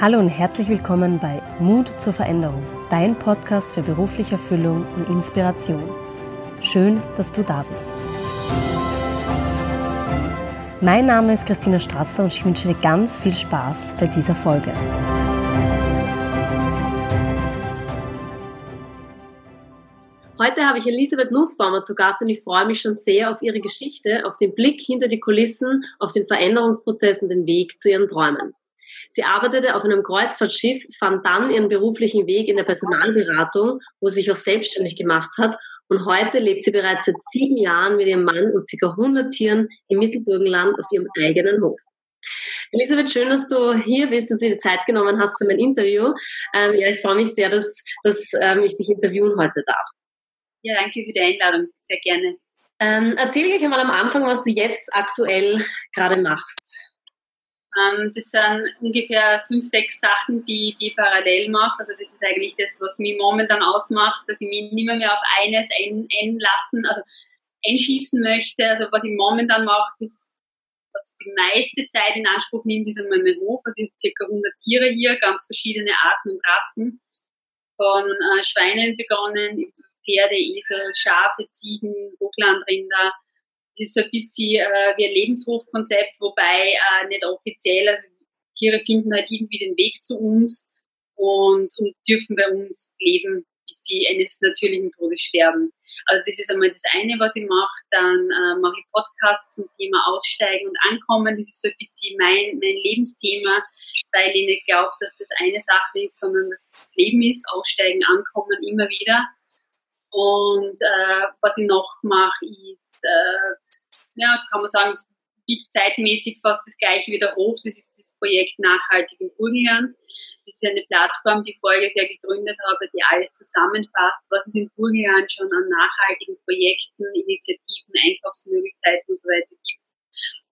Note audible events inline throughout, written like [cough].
Hallo und herzlich willkommen bei Mut zur Veränderung, dein Podcast für berufliche Erfüllung und Inspiration. Schön, dass du da bist. Mein Name ist Christina Strasser und ich wünsche dir ganz viel Spaß bei dieser Folge. Heute habe ich Elisabeth Nussbaumer zu Gast und ich freue mich schon sehr auf ihre Geschichte, auf den Blick hinter die Kulissen, auf den Veränderungsprozess und den Weg zu ihren Träumen. Sie arbeitete auf einem Kreuzfahrtschiff, fand dann ihren beruflichen Weg in der Personalberatung, wo sie sich auch selbstständig gemacht hat. Und heute lebt sie bereits seit sieben Jahren mit ihrem Mann und ca. 100 Tieren im Mittelburgenland auf ihrem eigenen Hof. Elisabeth, schön, dass du hier bist, dass du dir die Zeit genommen hast für mein Interview. Ähm, ja, ich freue mich sehr, dass, dass ähm, ich dich interviewen heute darf. Ja, danke für die Einladung. Sehr gerne. Ähm, erzähl gleich einmal am Anfang, was du jetzt aktuell gerade machst. Ähm, das sind ungefähr fünf, sechs Sachen, die, die ich parallel mache. Also das ist eigentlich das, was mich momentan ausmacht, dass ich mich nicht mehr, mehr auf eines ein, einlassen, also einschießen möchte. Also was ich momentan mache, das, was die meiste Zeit in Anspruch nimmt, ist einmal mein Hof. Also ich habe circa 100 Tiere hier, ganz verschiedene Arten und Rassen. Von äh, Schweinen begonnen, Pferde, Esel, Schafe, Ziegen, Hochlandrinder, das ist so ein bisschen äh, wie ein Lebenshofkonzept, wobei äh, nicht offiziell, also Tiere finden halt irgendwie den Weg zu uns und, und dürfen bei uns leben, bis sie eines natürlichen Todes sterben. Also das ist einmal das eine, was ich mache. Dann äh, mache ich Podcasts zum Thema Aussteigen und Ankommen. Das ist so ein bisschen mein, mein Lebensthema, weil ich nicht glaube, dass das eine Sache ist, sondern dass das Leben ist. Aussteigen, Ankommen immer wieder. Und äh, was ich noch mache, ist, äh, ja, kann man sagen, es liegt zeitmäßig fast das gleiche wie der Hof. Das ist das Projekt Nachhaltig im Burgenland. Das ist eine Plattform, die ich voriges Jahr gegründet habe, die alles zusammenfasst, was es im Burgenland schon an nachhaltigen Projekten, Initiativen, Einkaufsmöglichkeiten und so weiter gibt.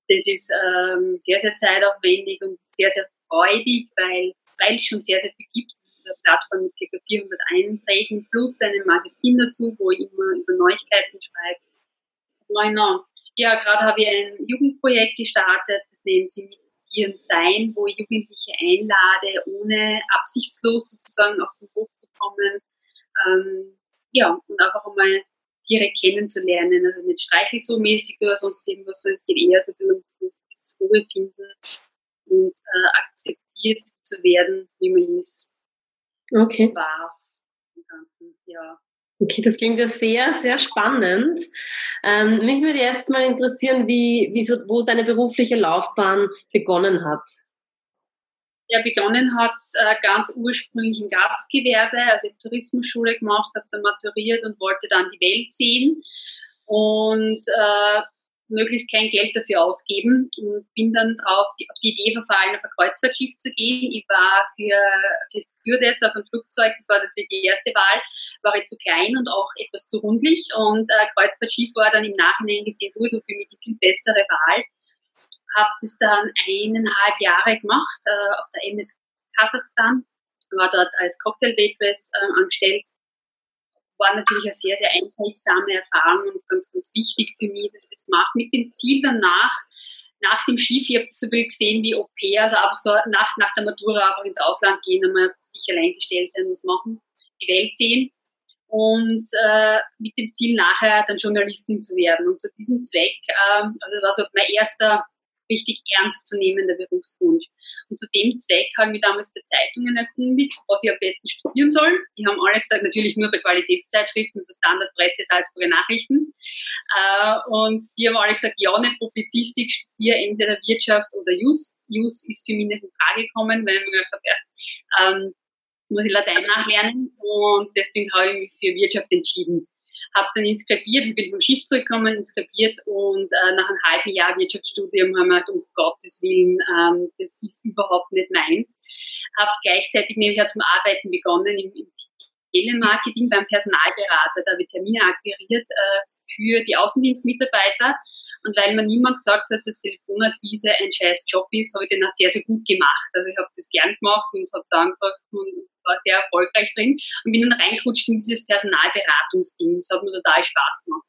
Das ist ähm, sehr, sehr zeitaufwendig und sehr, sehr freudig, weil es, schon sehr, sehr viel gibt. Das ist eine Plattform mit ca. 400 Einträgen plus einem Magazin dazu, wo ich immer über Neuigkeiten schreibe. Ich noch? Ja, gerade habe ich ein Jugendprojekt gestartet, das nennt sich Mit Sein, wo ich Jugendliche einlade, ohne absichtslos sozusagen auf den Hof zu kommen. Ähm, ja, und einfach einmal Tiere kennenzulernen, also nicht streichelzoo-mäßig oder sonst irgendwas, sondern es geht eher so um das, das Wohlfinden und äh, akzeptiert zu werden, wie man ist. Okay. Das war's im Ganzen, ja. Okay, das klingt ja sehr, sehr spannend. Ähm, mich würde jetzt mal interessieren, wie, wie so, wo deine berufliche Laufbahn begonnen hat. Ja, begonnen hat äh, ganz ursprünglich im Gastgewerbe, also ich Tourismusschule gemacht, habe dann maturiert und wollte dann die Welt sehen. Und äh, möglichst kein Geld dafür ausgeben und bin dann drauf, die, auf die Idee verfallen, auf ein Kreuzfahrtschiff zu gehen. Ich war für, für Stewardess auf ein Flugzeug, das war natürlich die erste Wahl, war ich zu klein und auch etwas zu rundlich und äh, Kreuzfahrtschiff war dann im Nachhinein gesehen sowieso für mich die viel bessere Wahl. Habe das dann eineinhalb Jahre gemacht äh, auf der MS Kasachstan, war dort als Cocktail-Waitress äh, angestellt war natürlich eine sehr, sehr einprägsame Erfahrung und ganz, ganz wichtig für mich, dass ich das mache. Mit dem Ziel danach, nach dem Schiff, ich habe es so gesehen wie OP, also einfach so nach, nach der Matura einfach ins Ausland gehen, einmal sich allein gestellt sein, was machen, die Welt sehen und äh, mit dem Ziel nachher dann Journalistin zu werden. Und zu diesem Zweck, äh, also das war so mein erster richtig ernst zu nehmen, der Berufswunsch. Und zu dem Zweck habe ich mich damals bei Zeitungen erkundigt, was ich am besten studieren soll. Die haben alle gesagt, natürlich nur bei Qualitätszeitschriften, so Standardpresse, Salzburger Nachrichten. Äh, und die haben alle gesagt, ja, nicht Publizistik, studiere entweder Wirtschaft oder Jus. Jus ist für mich nicht in Frage gekommen, weil ich mir gedacht habe, ähm, muss ich Latein nachlernen und deswegen habe ich mich für Wirtschaft entschieden habe dann inskribiert, ich bin vom Schiff zurückgekommen, inskribiert und äh, nach einem halben Jahr Wirtschaftsstudium haben wir gedacht, um Gottes Willen, ähm, das ist überhaupt nicht meins. Habe gleichzeitig nämlich auch zum Arbeiten begonnen im, im Telemarketing beim Personalberater, da habe ich Termine akquiriert äh, für die Außendienstmitarbeiter. Und weil mir niemand gesagt hat, dass Telefonakquise ein scheiß Job ist, habe ich den auch sehr, sehr gut gemacht. Also ich habe das gern gemacht und habe da einfach und war sehr erfolgreich drin und bin dann reingerutscht in dieses Personalberatungsding. Das hat mir total Spaß gemacht.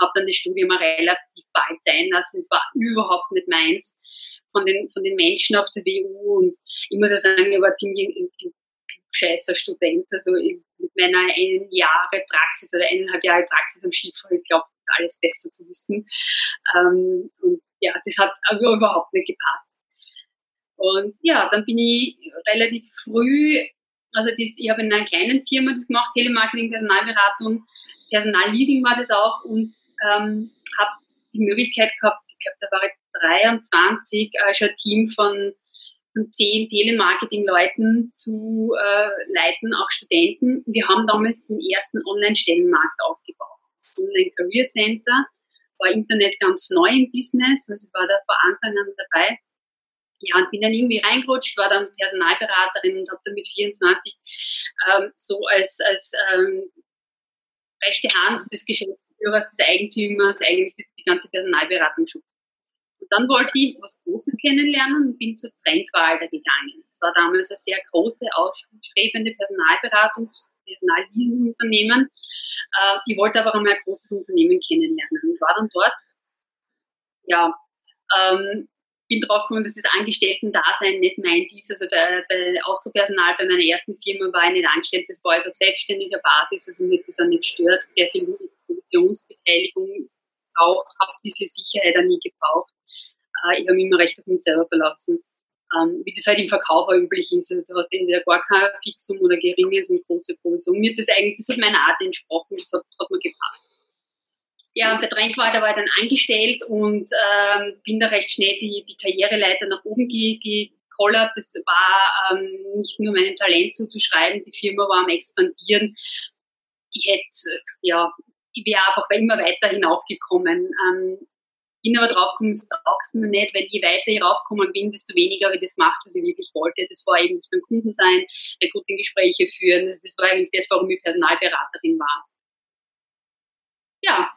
Habe dann das Studium relativ bald sein lassen. Es war überhaupt nicht meins. von den, von den Menschen auf der WU und ich muss ja sagen, ich war ziemlich ein, ein scheißer Student. Also ich, mit meiner einen Jahre Praxis oder eineinhalb Jahre Praxis am Schiff, ich glaube, alles besser zu wissen. Ähm, und ja, das hat aber überhaupt nicht gepasst. Und ja, dann bin ich relativ früh, also das, ich habe in einer kleinen Firma das gemacht, Telemarketing, Personalberatung, Personalleasing war das auch und ähm, habe die Möglichkeit gehabt, ich glaube, da war ich 23, äh, schon ein Team von, von zehn Telemarketing-Leuten zu äh, leiten, auch Studenten. Wir haben damals den ersten Online-Stellenmarkt aufgebaut. Das Online Career Center war Internet ganz neu im Business, also war da vor Anfang an dabei. Ja, und bin dann irgendwie reingerutscht, war dann Personalberaterin und habe dann mit 24 ähm, so als, als ähm, rechte Hand des Geschäftsführers, des Eigentümers eigentlich die ganze Personalberatung schuf. Und dann wollte ich was Großes kennenlernen und bin zu Trendwalder gegangen. Das war damals eine sehr große, aufstrebende Personalberatungs-, Personalleasingunternehmen. Äh, ich wollte aber einmal ein großes Unternehmen kennenlernen und war dann dort. Ja, ähm, bin drauf gekommen, dass das Angestellten-Dasein nicht meins ist. Also bei, bei Austropersonal, bei meiner ersten Firma war ich nicht angestellt, das war also auf selbstständiger Basis, also mir das auch nicht stört. Sehr viel Produktionsbeteiligung, habe diese Sicherheit auch nie gebraucht. Äh, ich habe mich immer recht auf mich selber verlassen. Ähm, wie das halt im Verkauf üblich ist. Also du hast entweder gar kein Fixum oder geringes und große Provision. Mir hat das eigentlich, das hat meiner Art entsprochen, das hat, hat mir gepasst. Ja, bei Tränkwalder war ich dann angestellt und ähm, bin da recht schnell die, die Karriereleiter nach oben gekollert. Das war ähm, nicht nur meinem Talent zuzuschreiben, die Firma war am expandieren. Ich hätte, ja, ich wäre einfach immer weiter hinaufgekommen. Ähm, bin aber draufgekommen, es taugt mir nicht, weil je weiter ich raufgekommen bin, desto weniger habe ich das gemacht, was ich wirklich wollte. Das war eben das beim Kunden sein, Recruiting-Gespräche führen. Das war eigentlich das, warum ich Personalberaterin war. Ja,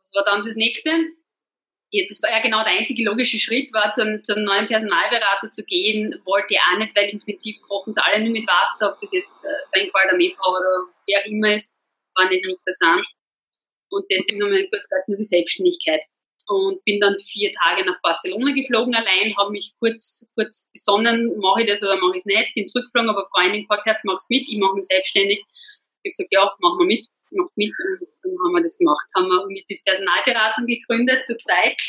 was war dann das nächste? Ja, das war ja genau der einzige logische Schritt, war zum, zum neuen Personalberater zu gehen, wollte ich auch nicht, weil im Prinzip kochen sie alle nur mit Wasser, ob das jetzt äh, Trinkwald, Armeefrau oder wer immer ist, war nicht interessant. Und deswegen haben wir gesagt, nur die Selbstständigkeit. Und bin dann vier Tage nach Barcelona geflogen allein, habe mich kurz, kurz besonnen, mache ich das oder mache ich es nicht, bin zurückgeflogen, aber Freundin hast, machst mit, ich mache mich selbstständig. Ich habe gesagt, ja, machen wir mit noch mit und dann haben wir das gemacht. Haben wir mit das Personalberatung gegründet, zu zweit.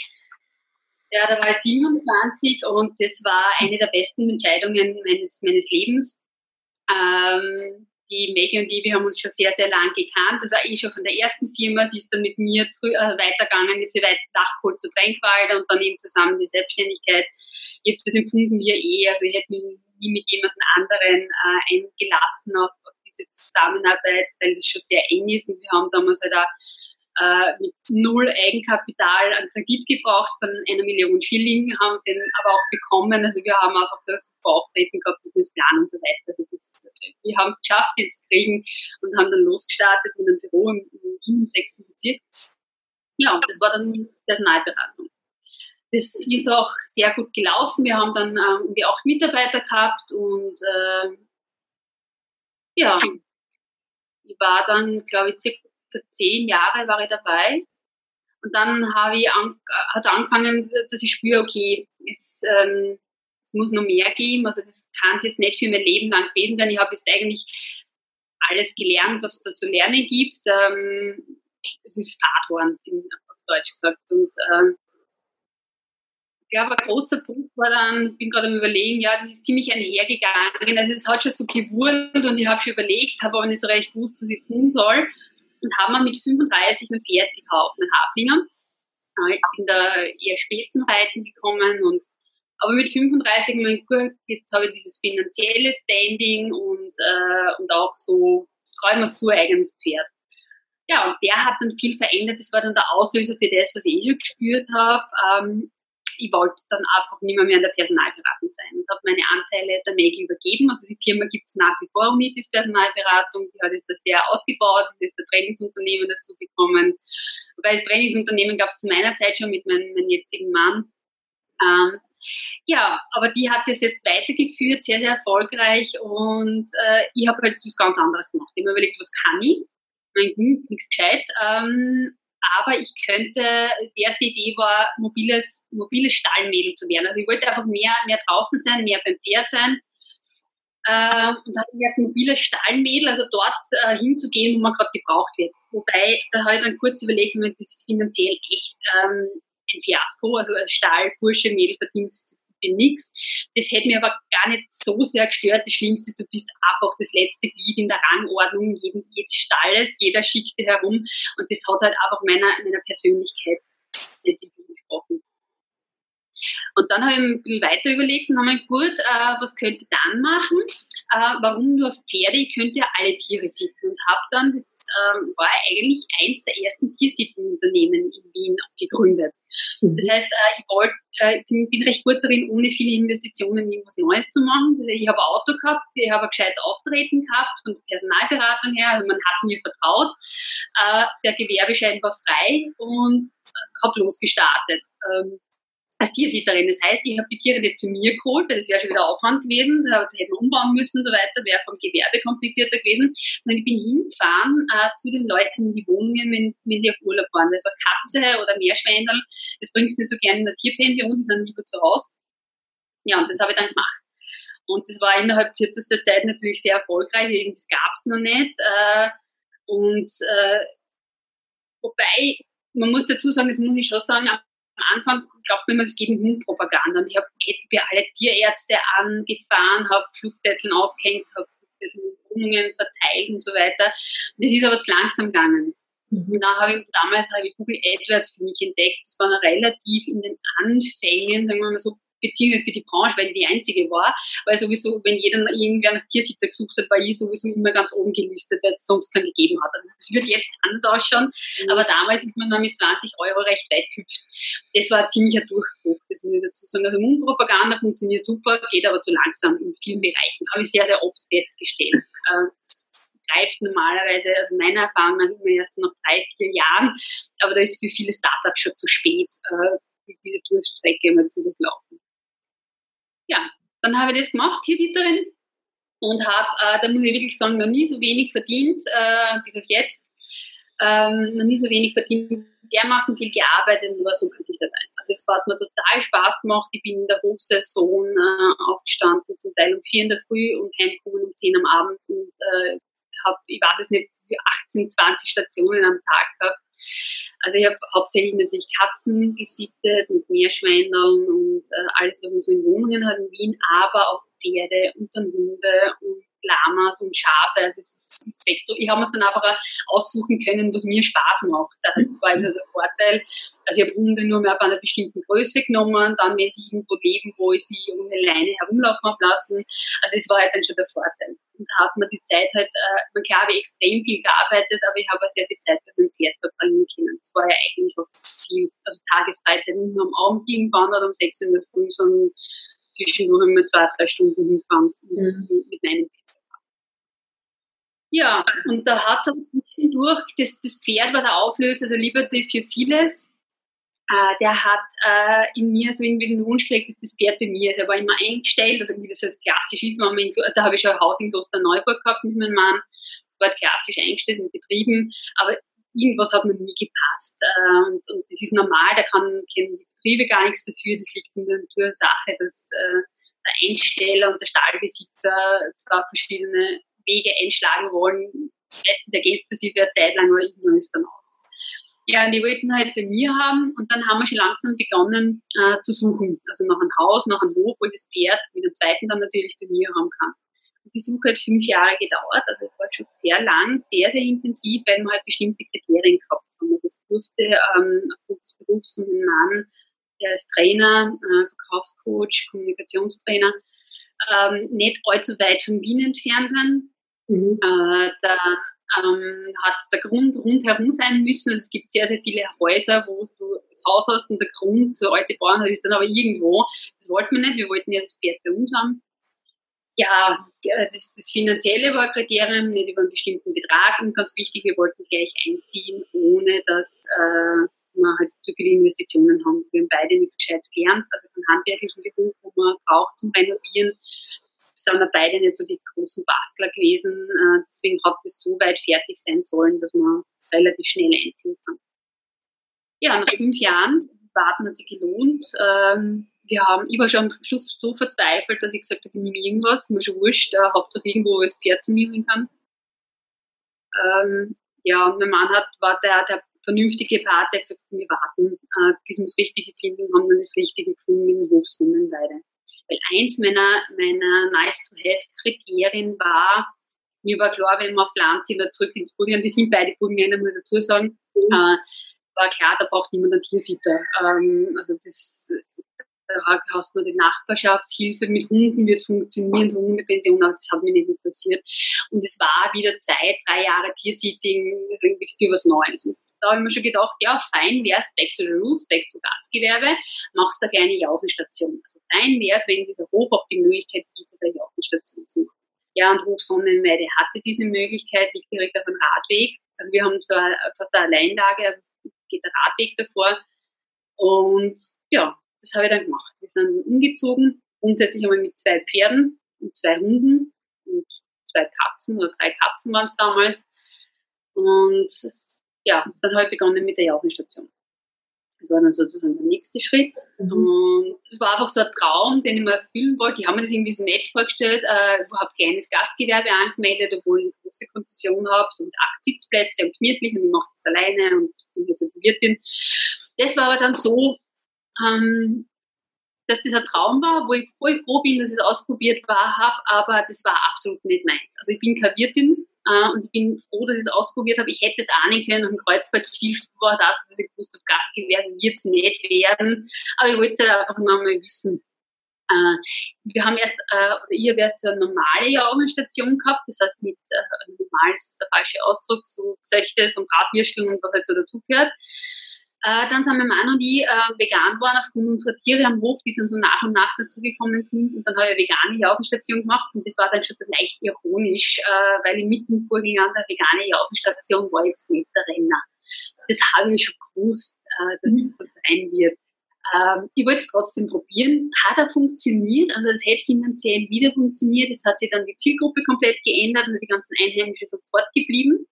Ja, da war ich 27 und das war eine der besten Entscheidungen meines, meines Lebens. Ähm, die Maggie und ich, wir haben uns schon sehr, sehr lang gekannt. Das war eh schon von der ersten Firma. Sie ist dann mit mir äh, weitergegangen. Ich habe sie weit nachgeholt zu Tränkwalder und dann eben zusammen die Selbstständigkeit. Ich habe das empfunden wie eh. Also ich hätte mich nie mit jemand anderen äh, eingelassen auf, auf diese Zusammenarbeit, weil das schon sehr eng ist. Und wir haben damals halt auch äh, mit null Eigenkapital einen Kredit gebraucht von einer Million Schilling, haben den aber auch bekommen. Also wir haben einfach so super Auftreten gehabt, Businessplan und so weiter. Also das, wir haben es geschafft, den zu kriegen und haben dann losgestartet mit einem Büro im, im, im 6. Bezirk. Ja, und das war dann Personalberatung. Das ist auch sehr gut gelaufen. Wir haben dann ähm, die acht Mitarbeiter gehabt und äh, ja, ich war dann, glaube ich, circa zehn Jahre war ich dabei. Und dann habe ich an, hat angefangen, dass ich spüre, okay, es, ähm, es muss noch mehr geben. Also das kann es jetzt nicht für mein Leben lang gewesen sein. Ich habe jetzt eigentlich alles gelernt, was es da zu lernen gibt. Ähm, es ist Fahrtwaren, auf Deutsch gesagt. Und ähm, glaube, ein großer Punkt war dann, bin gerade am überlegen, ja, das ist ziemlich einhergegangen. Also es hat schon so gewurmt und ich habe schon überlegt, habe aber nicht so recht gewusst, was ich tun soll. Und habe mir mit 35 ein Pferd gekauft, einen Haflinger. Ich bin da eher spät zum Reiten gekommen und aber mit 35 mein gut, jetzt habe ich dieses finanzielle Standing und, äh, und auch so, das mir zu, eigenes Pferd. Ja, und der hat dann viel verändert. Das war dann der Auslöser für das, was ich eh schon gespürt habe. Ähm, ich wollte dann einfach nicht mehr, mehr in der Personalberatung sein und habe meine Anteile der Maggie übergeben. Also die Firma gibt es nach wie vor, Unitis Personalberatung, die hat jetzt da sehr ausgebaut, es ist der Trainingsunternehmen dazugekommen. Wobei das Trainingsunternehmen gab es zu meiner Zeit schon mit meinem, meinem jetzigen Mann. Ähm, ja, aber die hat das jetzt weitergeführt, sehr, sehr erfolgreich und äh, ich habe halt was ganz anderes gemacht. Ich habe mir überlegt, was kann ich? Mein, hm, nichts Gescheites. Ähm, aber ich könnte, die erste Idee war, mobiles, mobiles Stallmädel zu werden. Also ich wollte einfach mehr, mehr draußen sein, mehr beim Pferd sein. Äh, und da habe ich ein mobiles Stallmädel, also dort äh, hinzugehen, wo man gerade gebraucht wird. Wobei, da habe ich dann kurz überlegt, das ist finanziell echt ähm, ein Fiasko. Also als Stallbursche, Mädel verdienst du nichts. Das hätte mir aber gar nicht so sehr gestört. Das Schlimmste ist, du bist einfach das letzte Glied in der Rangordnung jeden, jedes Stalles, jeder schickt dir herum und das hat halt einfach meiner, meiner Persönlichkeit entsprochen. Und dann habe ich ein bisschen weiter überlegt und habe mir gut, äh, was könnte ich dann machen? Äh, warum nur Pferde? Ich könnte ja alle Tiere sitten und habe dann, das äh, war eigentlich eins der ersten Tiersittenunternehmen in Wien gegründet. Mhm. Das heißt, äh, ich wollte, äh, bin, bin recht gut darin, ohne viele Investitionen irgendwas Neues zu machen. Ich habe ein Auto gehabt, ich habe ein gescheites Auftreten gehabt von der Personalberatung her, also man hat mir vertraut. Äh, der Gewerbeschein war frei und habe losgestartet. Ähm, als Tiersitterin. Das heißt, ich habe die Tiere nicht zu mir geholt, weil das wäre schon wieder Aufwand gewesen, da hätten wir umbauen müssen und so weiter, wäre vom Gewerbe komplizierter gewesen, sondern ich bin hingefahren äh, zu den Leuten in die Wohnungen, wenn, wenn sie auf Urlaub waren. Also Katze oder Meerschweinel, das bringst du nicht so gerne in der Tierpension, die sind lieber zu Hause. Ja, und das habe ich dann gemacht. Und das war innerhalb kürzester Zeit natürlich sehr erfolgreich, das gab es noch nicht. Äh, und äh, wobei, man muss dazu sagen, das muss ich schon sagen, am Anfang glaubt man immer, es geht um Hundpropaganda. Und ich habe bei alle Tierärzte angefahren, habe Flugzetteln ausgehängt, habe Wohnungen verteilt und so weiter. Und das ist aber zu langsam gegangen. Mhm. Und dann habe ich, damals habe ich Google AdWords für mich entdeckt. Das war noch relativ in den Anfängen, sagen wir mal so beziehungsweise für die Branche, weil ich die einzige war, weil sowieso, wenn jeder irgendwer nach Tiersitter gesucht hat, war ich sowieso immer ganz oben gelistet, weil es sonst keinen gegeben hat. Also das wird jetzt anders ausschauen, mhm. aber damals ist man noch mit 20 Euro recht weit gehüpft. Das war ein ziemlicher Durchbruch, das muss ich dazu sagen. Also Mundpropaganda funktioniert super, geht aber zu langsam in vielen Bereichen. Habe ich sehr, sehr oft festgestellt. [laughs] Das äh, greift normalerweise, also meiner Erfahrung nach immer erst nach drei, vier Jahren, aber da ist für viele Startups schon zu spät, äh, diese Durststrecke mal zu durchlaufen ja, dann habe ich das gemacht, Tiersitterin, und habe, äh, da muss ich wirklich sagen, noch nie so wenig verdient, äh, bis auf jetzt, ähm, noch nie so wenig verdient, dermaßen viel gearbeitet und war so glücklich dabei. Also es hat mir total Spaß gemacht. Ich bin in der Hochsaison äh, aufgestanden, zum Teil um vier in der Früh und heimgekommen um zehn am Abend und äh, habe, ich weiß es nicht, 18, 20 Stationen am Tag gehabt. Also ich habe hauptsächlich natürlich Katzen gesittet und Meerschweineln und äh, alles, was man so in Wohnungen hat in Wien, aber auch Pferde und dann Hunde und Lamas und Schafe. Also es ist, ist weg. Ich habe mir es dann einfach aussuchen können, was mir Spaß macht. Das war also der Vorteil. Also ich habe Hunde nur mehr bei einer bestimmten Größe genommen, dann wenn sie irgendwo leben, wo ich sie ohne Leine herumlaufen habe lassen. Also es war halt dann schon der Vorteil. Und da hat man die Zeit halt, äh, man klar habe ich extrem viel gearbeitet, aber ich habe auch sehr viel Zeit mit dem Pferd verbringen können. Das war ja eigentlich auch viel, also Tagesfreizeit, nicht nur am Abend irgendwann oder um sechs in der Früh, sondern zwischendurch immer zwei, drei Stunden hinfahren mhm. mit, mit meinem Pferd. Ja, und da hat es aber zwischendurch, das, das Pferd war der Auslöser der Liberty für vieles. Äh, der hat äh, in mir so irgendwie den Wunsch gekriegt, dass das Pferd bei mir ist. Er war immer eingestellt, also wie das jetzt klassisch ist, man, da habe ich schon ein Haus in Klosterneuburg gehabt mit meinem Mann, war klassisch eingestellt und betrieben, aber irgendwas hat mir nie gepasst. Äh, und, und, das ist normal, da kann, können die Betriebe gar nichts dafür, das liegt in der Natursache, dass äh, der Einsteller und der Stallbesitzer zwei verschiedene Wege einschlagen wollen. Meistens ergänzt sie sich für eine Zeit lang, aber irgendwann ist dann aus. Ja, die wollten halt bei mir haben und dann haben wir schon langsam begonnen äh, zu suchen. Also nach einem Haus, nach einem Hof, wo ich das Pferd mit dem zweiten dann natürlich bei mir haben kann. Und die Suche hat fünf Jahre gedauert, also es war schon sehr lang, sehr, sehr intensiv, weil wir halt bestimmte Kriterien gehabt haben. Also es durfte ähm, aufgrund des Berufs von meinem Mann, der ist Trainer, äh, Verkaufscoach, Kommunikationstrainer, ähm, nicht allzu weit von Wien entfernt sein. Mhm. Äh, da ähm, hat der Grund rundherum sein müssen. Also es gibt sehr, sehr viele Häuser, wo du das Haus hast und der Grund, so alte Bauern, ist dann aber irgendwo. Das wollten wir nicht. Wir wollten ja das Pferd bei uns haben. Ja, das, das Finanzielle war ein Kriterium, nicht über einen bestimmten Betrag. Und ganz wichtig, wir wollten gleich einziehen, ohne dass äh, wir halt zu viele Investitionen haben. Wir haben beide nichts Gescheites gelernt, also von handwerklichen Beruf, wo man braucht zum Renovieren sind wir beide nicht so die großen Bastler gewesen. Äh, deswegen hat es so weit fertig sein sollen, dass man relativ schnell einziehen kann. ja, nach fünf Jahren, das Warten hat sich gelohnt. Ähm, wir haben, ich war schon am Schluss so verzweifelt, dass ich gesagt habe, ich nehme irgendwas, mir schon wurscht, äh, Hauptsache irgendwo, wo ich das Pferd zu mir bringen kann. Ähm, ja, und mein Mann hat, war der, der vernünftige Part, der gesagt hat, wir warten, äh, bis wir das Richtige finden, haben dann das Richtige gefunden mit dem Hofsonnenweide. Weil eins meiner, meiner Nice-to-Have-Kriterien war, mir war klar, wenn wir aufs Land ziehen oder zurück ins Burgenland, wir sind beide Burgenländer, muss ich dazu sagen, mhm. äh, war klar, da braucht niemand einen Tiersitter. Ähm, also das, da hast du nur die Nachbarschaftshilfe, mit Hunden wird es funktionieren, so Hundepension, aber das hat mich nicht interessiert. Und es war wieder Zeit, drei Jahre Tiersitting, irgendwie für was Neues. Und da habe ich mir schon gedacht, ja, fein wäre es, back to the roots, back to Gastgewerbe, machst eine kleine Jausenstation. Also fein wäre es, wenn dieser auch die Möglichkeit bietet, eine Jausenstation zu machen. Ja, und Sonnenweide hatte diese Möglichkeit, liegt direkt auf einem Radweg. Also wir haben so fast eine Alleinlage, aber es geht der Radweg davor. Und ja, das habe ich dann gemacht. Wir sind umgezogen, grundsätzlich einmal mit zwei Pferden und zwei Hunden und zwei Katzen oder drei Katzen waren es damals. Und ja, dann habe ich begonnen mit der Jausenstation. Das war dann sozusagen der nächste Schritt. Mhm. Und das war einfach so ein Traum, den ich mir erfüllen wollte. Ich habe mir das irgendwie so nett vorgestellt. Äh, ich habe kleines Gastgewerbe angemeldet, obwohl ich eine große Konzession habe, so mit acht Sitzplätzen und gemütlich und ich mache das alleine und bin jetzt die Wirtin. Das war aber dann so, ähm, dass das ein Traum war, wo ich voll froh bin, dass ich es ausprobiert habe, aber das war absolut nicht meins. Also ich bin keine Wirtin äh, und ich bin froh, dass ich es ausprobiert habe. Ich hätte es ahnen können, nach dem Kreuzfahrtschiff war es auch so, dass ich gewusst habe, Gastgewerbe wird es nicht werden, aber ich wollte es halt einfach nochmal wissen. Äh, wir haben erst, äh, oder ich habe so eine normale Jahrenstation gehabt, das heißt mit, äh, normal ist der falsche Ausdruck, so Söchtes und Bratwürsteln und was halt so dazugehört. Äh, dann sind mein Mann und ich äh, vegan geworden aufgrund unserer Tiere am Hof, die dann so nach und nach dazugekommen sind. Und dann habe ich eine vegane Jaufenstation gemacht und das war dann schon so leicht ironisch, äh, weil ich mitten Burgenland eine vegane Jaufenstation war jetzt nicht der Renner. Das habe ich schon gewusst, äh, dass das so sein wird. Ähm, ich wollte es trotzdem probieren. Hat er funktioniert? Also es hätte finanziell wieder funktioniert. Es hat sich dann die Zielgruppe komplett geändert und die ganzen Einheimischen sofort geblieben.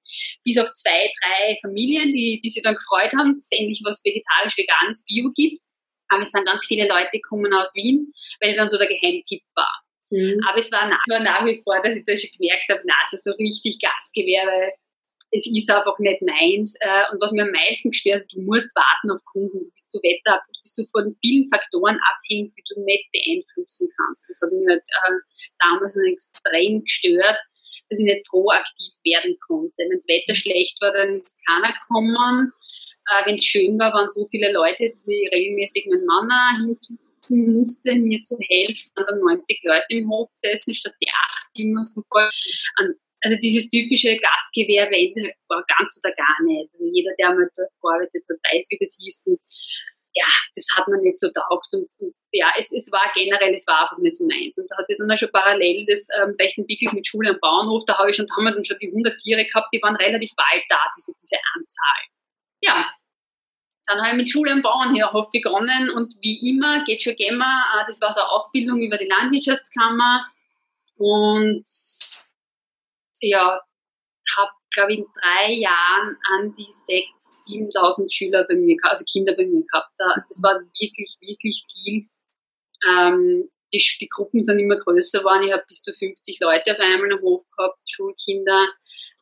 Bis auf zwei, drei Familien, die, die sich dann gefreut haben, dass es endlich was vegetarisch-veganes Bio gibt. Aber es sind ganz viele Leute gekommen aus Wien, weil ich dann so der Geheimtipp war. Mhm. Aber es war, nach, war nach wie vor, dass ich da schon gemerkt habe, na, also so richtig Gastgewerbe es ist einfach nicht meins. Äh, und was mir am meisten gestört, du musst warten auf Kunden, du bist so Wetter, du bist so von vielen Faktoren abhängig, die du nicht beeinflussen kannst. Das hat mich halt, äh, damals extrem gestört, dass ich nicht proaktiv werden konnte. Wenn das Wetter schlecht war, dann ist keiner gekommen. Äh, Wenn es schön war, waren so viele Leute, die regelmäßig meinen Mann hinzufügen musste, mir zu helfen. Dann 90 Leute im Hof gesessen, statt die acht immer so voll. Also dieses typische Gastgewerbe war ganz oder gar nicht. Also jeder, der mal dort gearbeitet hat, weiß, wie das hieß. Und ja, das hat man nicht so taugt. Und, und ja, es, es war generell, es war einfach nicht so meins. Und da hat sich dann auch schon parallel das ähm, recht entwickelt mit Schule am Bauernhof. Da habe ich schon, da haben wir dann schon die 100 Tiere gehabt, die waren relativ bald da, diese, diese Anzahl. Ja, dann habe ich mit Schule am Bauernhof begonnen und wie immer geht schon immer, äh, das war so eine Ausbildung über die Landwirtschaftskammer und ja, habe, glaube ich, in drei Jahren an die 6.000, 7.000 Schüler bei mir, also Kinder bei mir gehabt. Das war wirklich, wirklich viel. Ähm, die, die Gruppen sind immer größer geworden. Ich habe bis zu 50 Leute auf einmal am Hof gehabt, Schulkinder.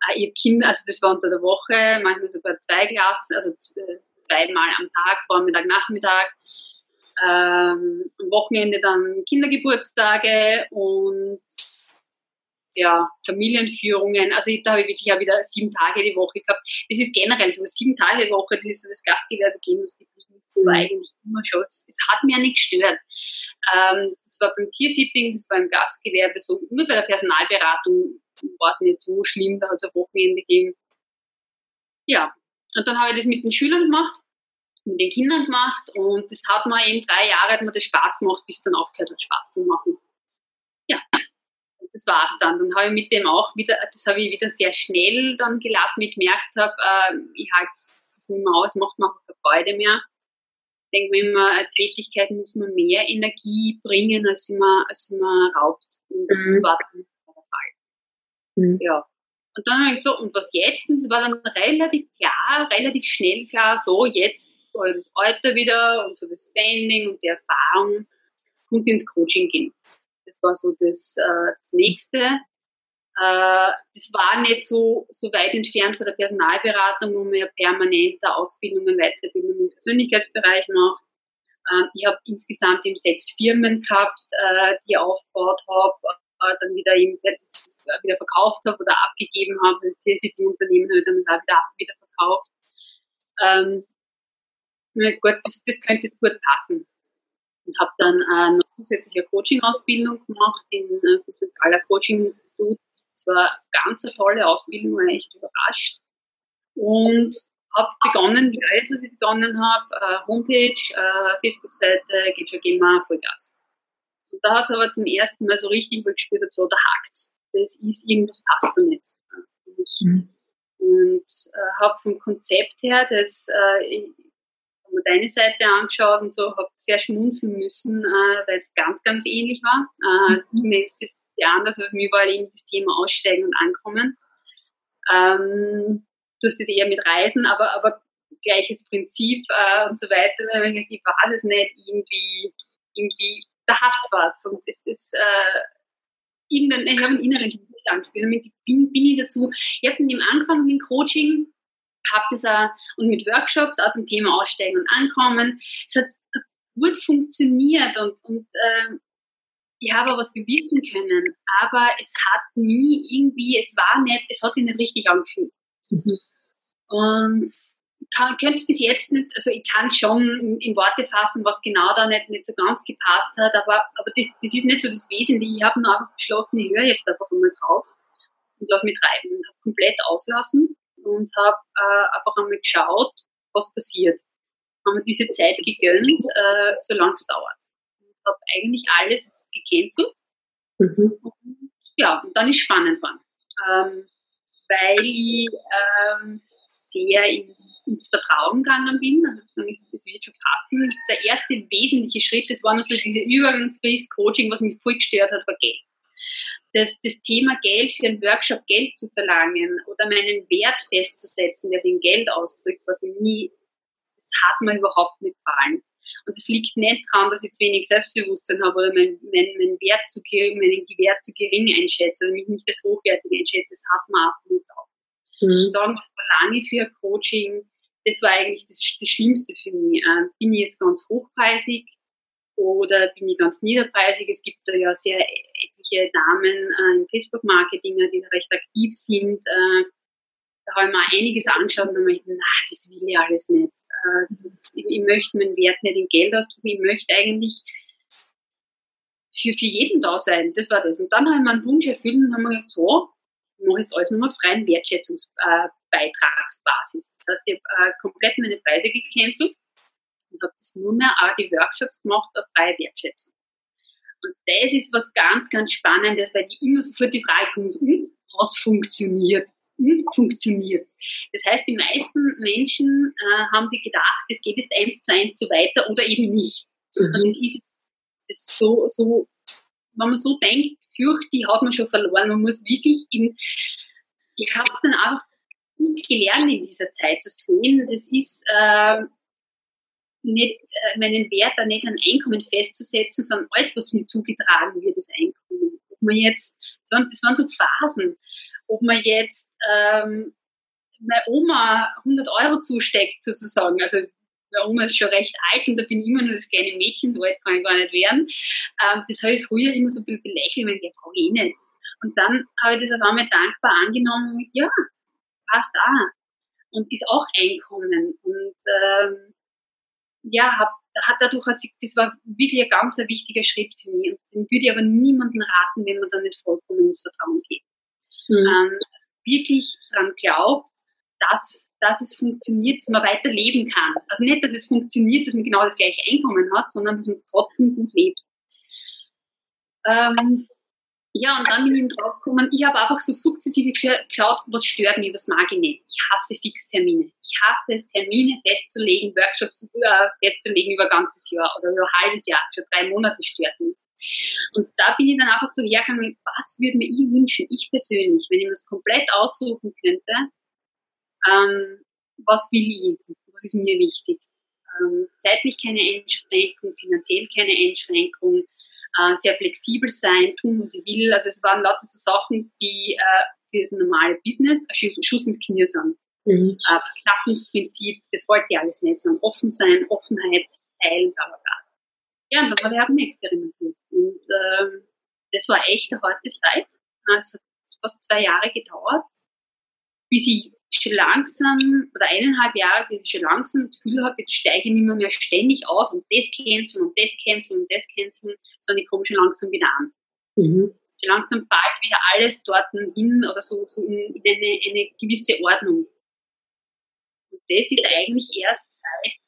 Äh, ich habe Kinder, also das war unter der Woche, manchmal sogar zwei Klassen, also äh, zweimal am Tag, Vormittag, Nachmittag. Ähm, am Wochenende dann Kindergeburtstage und ja, Familienführungen. Also da habe ich wirklich auch wieder sieben Tage die Woche gehabt. Das ist generell so, sieben Tage die Woche, das ist so das Gastgewerbe gehen, was die das war eigentlich immer schon. Es hat mir nicht gestört. Ähm, das war beim Tiersitting, das war im Gastgewerbe so. Nur bei der Personalberatung war es nicht so schlimm, da hat es ein Wochenende gegeben. Ja, und dann habe ich das mit den Schülern gemacht, mit den Kindern gemacht und das hat mir eben drei Jahre hat mir das Spaß gemacht, bis dann aufgehört hat, Spaß zu machen. Ja, das war's dann. Dann habe ich mit dem auch wieder, das habe ich wieder sehr schnell dann gelassen, wie ich gemerkt habe, äh, ich halte es nicht mehr aus, macht mir auch keine Freude mehr. Ich denke mir immer, eine Tätigkeit muss man mehr Energie bringen, als man, als man raubt. Und mhm. das war dann der Fall. Mhm. Ja. Und dann habe ich gesagt, und was jetzt? Und es war dann relativ klar, relativ schnell klar, so jetzt das Alter wieder und so das Standing und die Erfahrung und ins Coaching gehen. Das war so das, äh, das Nächste. Äh, das war nicht so, so weit entfernt von der Personalberatung, wo man ja permanente Ausbildungen, Weiterbildungen im Persönlichkeitsbereich macht. Äh, ich habe insgesamt eben sechs Firmen gehabt, äh, die ich aufgebaut habe, äh, dann wieder eben wieder verkauft habe oder abgegeben habe. Das TSP-Unternehmen habe ich dann wieder, wieder verkauft. Ähm, gut, das, das könnte jetzt gut passen und habe dann äh, noch zusätzliche Coaching-Ausbildung gemacht in äh, Zentraler Coaching-Institut. Es war eine ganz eine tolle Ausbildung, war echt überrascht. Und habe begonnen, wie alles, was ich begonnen habe, äh, Homepage, äh, Facebook-Seite, geht schon GEMA, Vollgas. Und da hat es aber zum ersten Mal so richtig, wo ich gespürt habe, so, da hakt's. Das ist, irgendwas passt da nicht. Mhm. Und äh, habe vom Konzept her, das, äh, mir deine Seite angeschaut und so, habe sehr schmunzeln müssen, äh, weil es ganz, ganz ähnlich war. Äh, mhm. Du nennst es anders, aber für mich war eben das Thema Aussteigen und Ankommen. Ähm, du hast es eher mit Reisen, aber, aber gleiches Prinzip äh, und so weiter. Ich weiß es nicht, irgendwie, irgendwie, da hat's was. Und es ist, äh, irgendein, ich habe einen inneren Widerstand. Bin, bin ich dazu, ich habe mit dem angefangen mit dem Coaching, habe das auch, und mit Workshops auch zum Thema Aussteigen und Ankommen. Es hat gut funktioniert und, und äh, ich habe was bewirken können, aber es hat nie irgendwie, es war nicht, es hat sich nicht richtig angefühlt. Mhm. Und kann, könnte es bis jetzt nicht, also ich kann schon in, Worte fassen, was genau da nicht, nicht so ganz gepasst hat, aber, aber das, das ist nicht so das Wesentliche. Ich habe nur einfach beschlossen, ich höre jetzt einfach einmal drauf und lasse mich treiben. Komplett auslassen und habe äh, einfach einmal geschaut, was passiert. Haben mir diese Zeit gegönnt, äh, solange es dauert. Und habe eigentlich alles gecancelt. Mhm. Und, ja, und dann ist spannend geworden. Ähm, weil ich ähm, sehr ins, ins, Vertrauen gegangen bin. Also das, das wird schon passen. Das ist der erste wesentliche Schritt. Das war nur so diese Übergangsfrist Coaching, was mich voll gestört hat, war Geld das, das Thema Geld für einen Workshop Geld zu verlangen oder meinen Wert festzusetzen, der sich in Geld ausdrückt, war für mich, das hat mir überhaupt nicht gefallen. Und das liegt nicht daran, dass ich zu wenig Selbstbewusstsein habe oder mein, mein, mein Wert zu gering, meinen Wert zu gering einschätze oder mich nicht als hochwertig einschätze. Das hat man absolut auch. Mhm. Ich sagen, was verlange ich für ein Coaching? Das war eigentlich das, das Schlimmste für mich. Äh, bin ich jetzt ganz hochpreisig? oder bin ich ganz niederpreisig. Es gibt da ja sehr etliche Damen äh, im Facebook-Marketing, die recht aktiv sind. Äh, da habe ich mir einiges angeschaut und habe gedacht, na, das will ich alles nicht. Äh, das, ich, ich, möchte meinen Wert nicht in Geld ausdrücken, ich möchte eigentlich für, für jeden da sein. Das war das. Und dann habe ich meinen Wunsch erfüllt und habe mir gedacht, so, ich mache jetzt alles nur auf freien Wertschätzungsbeitragsbasis. das heißt, ich habe äh, komplett meine Preise gecancelt und habe das nur mehr auch die Workshops gemacht auf freie Wertschätzung. Das ist was ganz, ganz Spannendes, weil die immer sofort die Frage kommt, und was funktioniert? Und funktioniert Das heißt, die meisten Menschen äh, haben sich gedacht, es geht jetzt eins zu eins so weiter oder eben nicht. Mhm. Und das ist, das so, so, wenn man so denkt, fürchte ich, hat man schon verloren. Man muss wirklich in, ich habe dann einfach gelernt in dieser Zeit zu sehen, das ist, äh, nicht, äh, meinen Wert da nicht an Einkommen festzusetzen, sondern alles, was mir zugetragen wird, das Einkommen. Ob man jetzt, das waren, das waren so Phasen, ob man jetzt ähm, meine Oma 100 Euro zusteckt sozusagen, also meine Oma ist schon recht alt und da bin ich immer nur das kleine Mädchen, so alt kann ich gar nicht werden. Ähm, das habe ich früher immer so ein bisschen belächelt, wenn ich brauche eh nicht. Und dann habe ich das auf einmal dankbar angenommen ja, passt auch. Und ist auch Einkommen. Und ähm, ja, hab, hat, dadurch hat sich, das war wirklich ein ganz ein wichtiger Schritt für mich. Und den würde ich aber niemandem raten, wenn man da nicht vollkommen ins Vertrauen geht. Mhm. Ähm, wirklich daran glaubt, dass, dass es funktioniert, dass man weiter leben kann. Also nicht, dass es funktioniert, dass man genau das gleiche Einkommen hat, sondern dass man trotzdem gut lebt. Ähm, ja, und dann bin ich eben drauf gekommen, ich habe einfach so sukzessive geschaut, was stört mich, was mag ich nicht. Ich hasse Fixtermine. Ich hasse es, Termine festzulegen, Workshops äh, festzulegen über ein ganzes Jahr oder über ein halbes Jahr, für drei Monate stört mich. Und da bin ich dann einfach so hergegangen, was würde mir ich wünschen, ich persönlich, wenn ich mir das komplett aussuchen könnte, ähm, was will ich, was ist mir wichtig. ähm, zeitlich keine Einschränkung, finanziell keine Einschränkung, äh, sehr flexibel sein, tun, was ich will. Also es waren lauter so Sachen, die äh, für das normale Business ein Schuss ins Knie sind. Mhm. Äh, Verknappungsprinzip, das wollte ich alles nicht, sondern offen sein, Offenheit, teilen, bla bla bla. Ja, und das habe ich auch experimentiert. Und ähm, das war echt eine harte Zeit. Es hat fast zwei Jahre gedauert, bis ich schon langsam, oder eineinhalb Jahre, bis ich schon langsam das Gefühl habe, jetzt steige ich nicht mehr, mehr ständig aus und das canceln und das canceln und das canceln, sondern ich komme schon langsam wieder an. Mhm. Schon langsam fällt wieder alles dort hin oder so, so in, in eine, eine gewisse Ordnung. Und das ist eigentlich erst seit,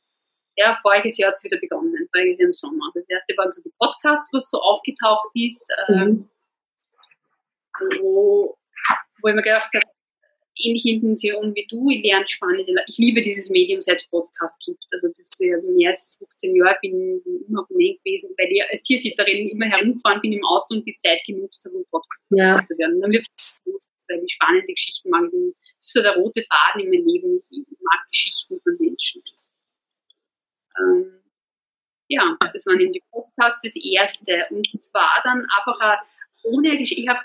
ja, voriges Jahr hat es wieder begonnen, voriges Jahr im Sommer. Das erste war so die Podcast, was so aufgetaucht ist, mhm. ähm, wo, wo ich mir gedacht habe, ähnliche Intention wie du. Ich lerne spannende Ich liebe dieses Medium, seit es Podcast gibt. Also das ist mehr als 15 Jahre bin ich immer auf dem gewesen, weil ich als Tiersitterin immer herumfahren bin im Auto und die Zeit genutzt habe, um Podcast ja. zu werden. dann wird weil ich spannende Geschichten mag. Das ist so der rote Faden in meinem Leben. Ich mag Geschichten von Menschen. Ähm, ja, das war eben die Podcast das erste. Und zwar dann einfach ohne. Ich habe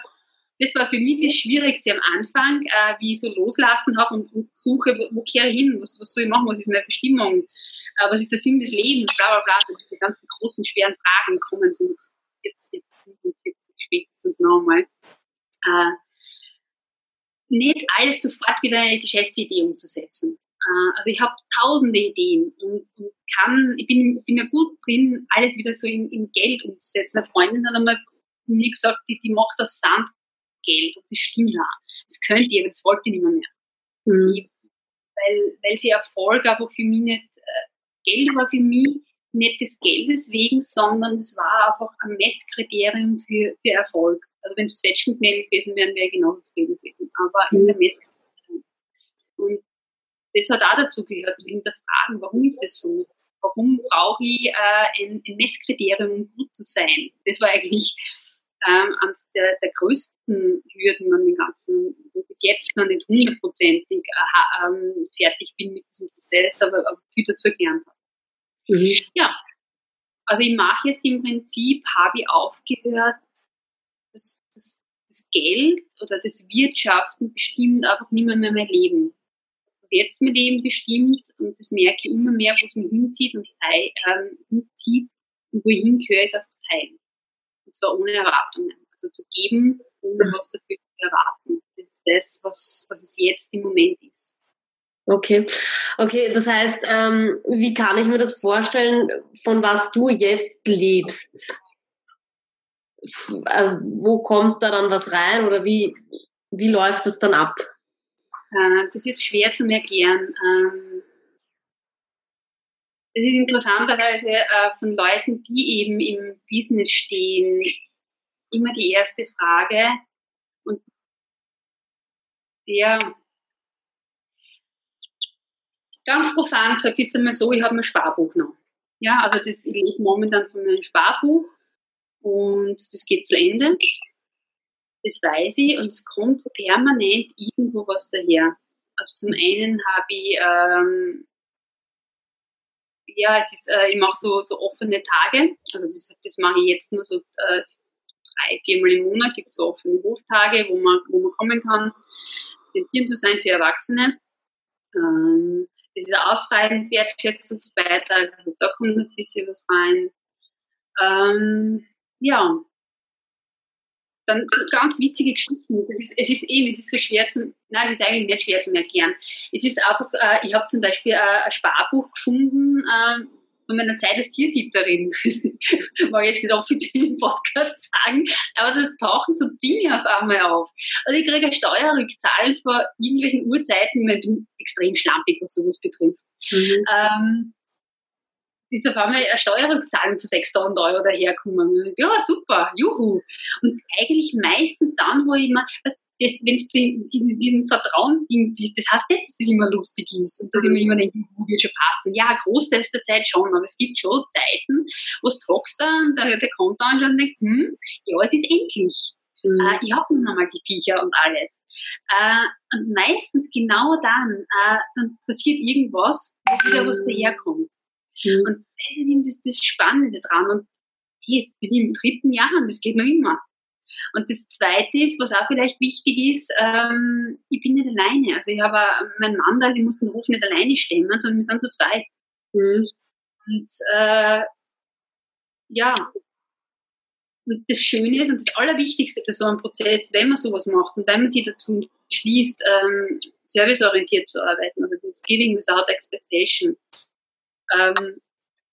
das war für mich das Schwierigste am Anfang, äh, wie ich so loslassen habe und, und, suche, wo, wo kehre ich hin, was, was soll ich machen, was ist meine Bestimmung, äh, was ist der Sinn des Lebens, bla bla bla, und die ganzen großen, schweren Fragen kommen so mit 40, 45 spätestens nochmal. Äh, nicht alles sofort wieder eine Geschäftsidee umzusetzen. Äh, also ich habe tausende Ideen und, und, kann, ich bin, bin ja gut drin, alles wieder so in, in Geld umzusetzen. Eine Freundin hat einmal mir gesagt, die, die macht das Sand Geld und das stimmt auch. Das könnt ihr, aber das wollt ihr nicht mehr. Mhm. Weil, weil sie Erfolg einfach für mich nicht, äh, Geld war für mich nicht des Geldes wegen, sondern es war einfach ein Messkriterium für, für Erfolg. Also wenn es Zwetschgengnägel gewesen wären, wäre ich genauso zufrieden gewesen. Aber mhm. in der Messkriterium. Und das hat auch dazu gehört, zu hinterfragen, warum ist das so? Warum brauche ich äh, ein, ein Messkriterium, um gut zu sein? Das war eigentlich ähm, eines der, der größten Hürden an den ganzen, bis jetzt noch nicht hundertprozentig äh, ähm, fertig bin mit diesem Prozess, aber, aber viel dazu gelernt habe. Mhm. Ja, also ich mache jetzt im Prinzip, habe ich aufgehört, das, das, das Geld oder das Wirtschaften bestimmt einfach nicht mehr, mehr mein Leben. Was jetzt mein Leben bestimmt und das merke ich immer mehr, wo es mich hinzieht und ähm, hinzieht und wo ich hingehöre, ist auf Teilen zwar ohne Erwartungen. Also zu geben, ohne was dafür zu erwarten. Das ist das, was, was es jetzt im Moment ist. Okay, okay, das heißt, ähm, wie kann ich mir das vorstellen, von was du jetzt lebst? Also, wo kommt da dann was rein oder wie, wie läuft das dann ab? Äh, das ist schwer zu erklären. Das ist interessanterweise äh, von Leuten, die eben im Business stehen, immer die erste Frage. Und ja, ganz profan gesagt ist einmal so, ich habe mein Sparbuch noch. Ja, also das, ich lebe momentan von meinem Sparbuch und das geht zu Ende. Das weiß ich und es kommt permanent irgendwo was daher. Also zum einen habe ich ähm, ja, es ist, äh, ich mache so, so offene Tage. Also das, das mache ich jetzt nur so äh, drei, viermal im Monat. Gibt so offene Hoftage, wo man, wo man kommen kann, den Tieren zu sein für Erwachsene. Ähm, das ist auch freien Wertschätzungsbeitrag. Also da kommt ein bisschen was rein. Ähm, ja, dann so ganz witzige Geschichten. Das ist, es ist eben, es ist so schwer zu, nein, es ist eigentlich nicht schwer zu erklären. Es ist einfach, äh, ich habe zum Beispiel äh, ein Sparbuch gefunden äh, von meiner Zeit als Tiersitterin. [laughs] Mag ich jetzt nicht offiziell im Podcast sagen, aber da tauchen so Dinge auf einmal auf. Also ich kriege eine Steuerrückzahlung vor irgendwelchen Uhrzeiten, ich bin extrem schlampig, was sowas betrifft. Mhm. Ähm, ist auf einmal eine Steuerrückzahlung von 6000 Euro daherkommen. Ja, super, juhu. Und eigentlich meistens dann, wo ich immer, wenn du in diesem Vertrauen-Ding bist, das heißt nicht, dass das immer lustig ist und dass ich mir immer denke, wo wird schon passen. Ja, Großteils der Zeit schon, aber es gibt schon Zeiten, wo es trockst und der, der kommt dann schon und denkt, hm, ja, es ist endlich. Mhm. Äh, ich habe nun einmal die Viecher und alles. Äh, und meistens genau dann, äh, dann passiert irgendwas, wo wieder was daherkommt. Mhm. Und das ist eben das, das Spannende dran. Und jetzt bin ich im dritten Jahr und das geht noch immer. Und das Zweite ist, was auch vielleicht wichtig ist, ähm, ich bin nicht alleine. Also ich habe meinen Mann da, also ich muss den Hof nicht alleine stemmen, sondern wir sind zu zweit. Mhm. Und äh, ja, und das Schöne ist und das Allerwichtigste bei so einem Prozess, wenn man sowas macht und wenn man sich dazu schließt, ähm, serviceorientiert zu arbeiten, also das Giving without Expectation, ähm,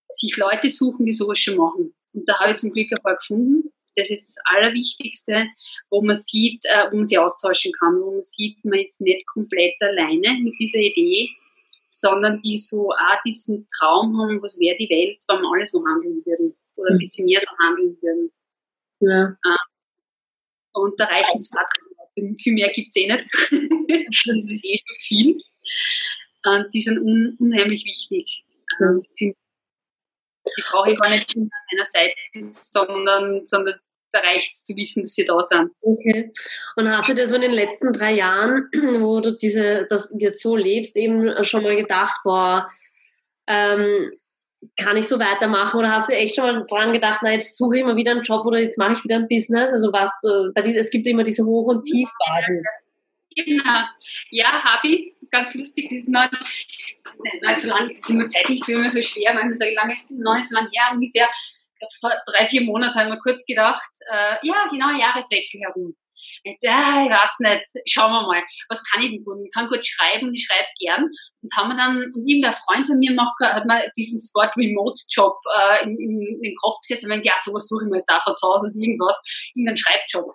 sich Leute suchen, die sowas schon machen. Und da habe ich zum Glück ein paar gefunden. Das ist das Allerwichtigste, wo man sieht, äh, wo man sich austauschen kann, wo man sieht, man ist nicht komplett alleine mit dieser Idee, sondern die so auch diesen Traum haben, was wäre die Welt, wenn wir alle so handeln würden oder ein mhm. bisschen mehr so handeln würden. Ja. Ähm, und da reichen zwei, drei Viel mehr gibt es eh nicht. [laughs] das ist eh schon viel. Und die sind un unheimlich wichtig. Ähm, die brauche ich gar nicht an meiner Seite, sondern, sondern da reicht es zu wissen, dass sie da sind. Okay. Und hast du dir so in den letzten drei Jahren, wo du diese, das jetzt so lebst, eben schon mal gedacht, boah, ähm, kann ich so weitermachen? Oder hast du echt schon mal dran gedacht, na, jetzt suche ich mal wieder einen Job oder jetzt mache ich wieder ein Business? Also was, die, es gibt immer diese Hoch- und Tiefphasen. Genau. Ja, habe ich. Ganz lustig. Das ist noch, nicht so lang, das ist immer zeitlich immer so schwer. Manchmal sage ich, lange ist noch nicht so lange her, ungefähr vor drei, vier Monaten haben wir kurz gedacht, äh, ja, genau, Jahreswechsel herum. Ja, ich weiß nicht, schauen wir mal, was kann ich denn gut? Ich kann gut schreiben, ich schreibe gern. Und haben wir dann, und irgendein Freund von mir macht, hat mir diesen Sport Remote Job äh, in, in, in, den Kopf gesetzt und meint, ja, sowas suche ich mir jetzt da von zu Hause aus irgendwas, irgendeinen Schreibjob.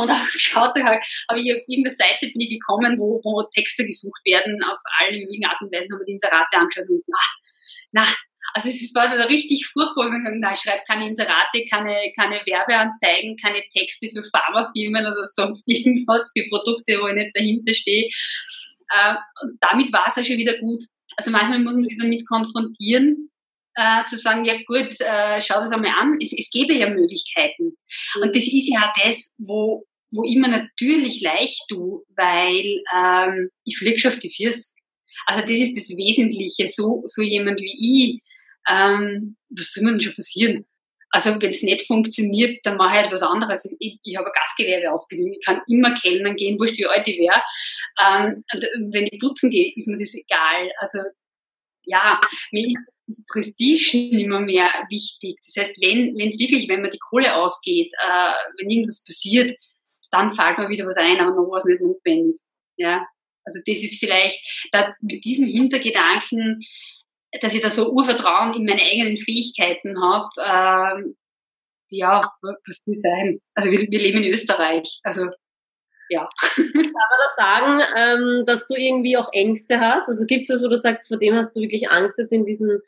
Und da geschaut [laughs] halt, aber ich auf irgendeine Seite bin ich gekommen, wo, wo Texte gesucht werden, auf allen möglichen Arten und Weisen, haben wir die Inserate angeschaut und na, na, also es war da richtig furchtbar, wenn man na, schreibt keine Inserate, keine, keine Werbeanzeigen, keine Texte für Pharmafirmen oder sonst [laughs] irgendwas für Produkte, wo ich nicht dahinter stehe. Äh, und damit war es ja schon wieder gut. Also manchmal muss man sich damit konfrontieren, äh, zu sagen, ja gut, äh, schau das einmal an, es, es gäbe ja Möglichkeiten. Mhm. Und das ist ja das, wo, wo ich mir natürlich leicht tue, weil ähm, ich fliege schon auf die Füße. Also das ist das Wesentliche. So, so jemand wie ich, ähm, was soll mir denn schon passieren? Also wenn es nicht funktioniert, dann mache ich halt was anderes. Ich, ich habe eine Gastgewerbeausbildung, ich kann immer Kellnern gehen, wurscht wie alt ich wäre. Ähm, und wenn ich putzen gehe, ist mir das egal. Also ja, mir ist das Prestige nicht mehr, mehr wichtig. Das heißt, wenn es wirklich, wenn mir die Kohle ausgeht, äh, wenn irgendwas passiert, dann fällt mir wieder was ein, aber noch war es nicht notwendig. Ja, also das ist vielleicht da, mit diesem Hintergedanken dass ich da so Urvertrauen in meine eigenen Fähigkeiten habe, ähm, ja, was soll sein? Also wir, wir leben in Österreich, also ja. Kann man das sagen, ähm, dass du irgendwie auch Ängste hast? Also gibt es was, wo du sagst, vor dem hast du wirklich Angst jetzt in diesen,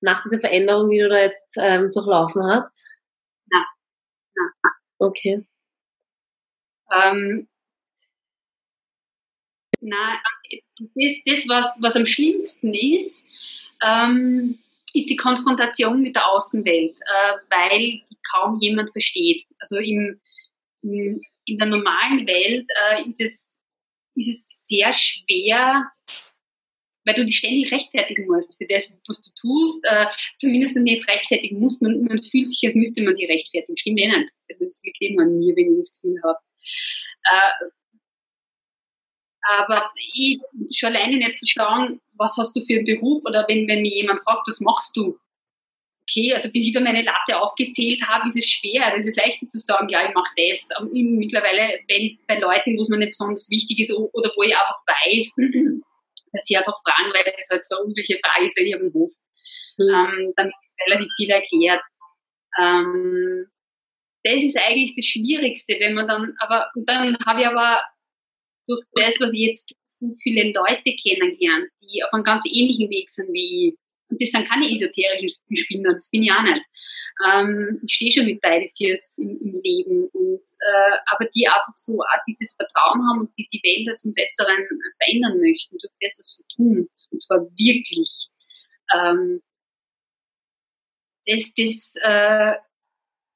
nach dieser Veränderung, die du da jetzt ähm, durchlaufen hast? Nein. Nein. Okay. Ähm, na, das, das was, was am schlimmsten ist, ähm, ist die Konfrontation mit der Außenwelt, äh, weil kaum jemand versteht. Also im, im, in der normalen Welt äh, ist, es, ist es sehr schwer, weil du dich ständig rechtfertigen musst für das, was du tust. Äh, zumindest nicht rechtfertigen musst. Man, man fühlt sich, als müsste man sich rechtfertigen. Stimmt eh nicht. Also das geht man mir, wenn ich das Gefühl habe. Äh, aber ich, schon alleine nicht zu sagen, was hast du für einen Beruf oder wenn, wenn mir jemand fragt, was machst du? Okay, also bis ich da meine Latte aufgezählt habe, ist es schwer. Es ist leichter zu sagen, ja, ich mache das. Aber mittlerweile, wenn bei Leuten, wo es mir nicht besonders wichtig ist oder wo ich einfach weiß, [clears throat] dass sie einfach fragen, weil das halt so eine übliche Frage ist in ihrem Hof, mhm. ähm, dann ist relativ viel erklärt. Ähm, das ist eigentlich das Schwierigste, wenn man dann, aber, und dann habe ich aber durch das, was ich jetzt so viele Leute kennengelernt, die auf einem ganz ähnlichen Weg sind wie ich. Und das sind keine esoterischen Spinner, das bin ich auch nicht. Ähm, ich stehe schon mit beide Fürs im, im Leben. Und, äh, aber die einfach so auch dieses Vertrauen haben und die die Welt zum Besseren verändern möchten durch das, was sie tun. Und zwar wirklich. Ähm, das das äh,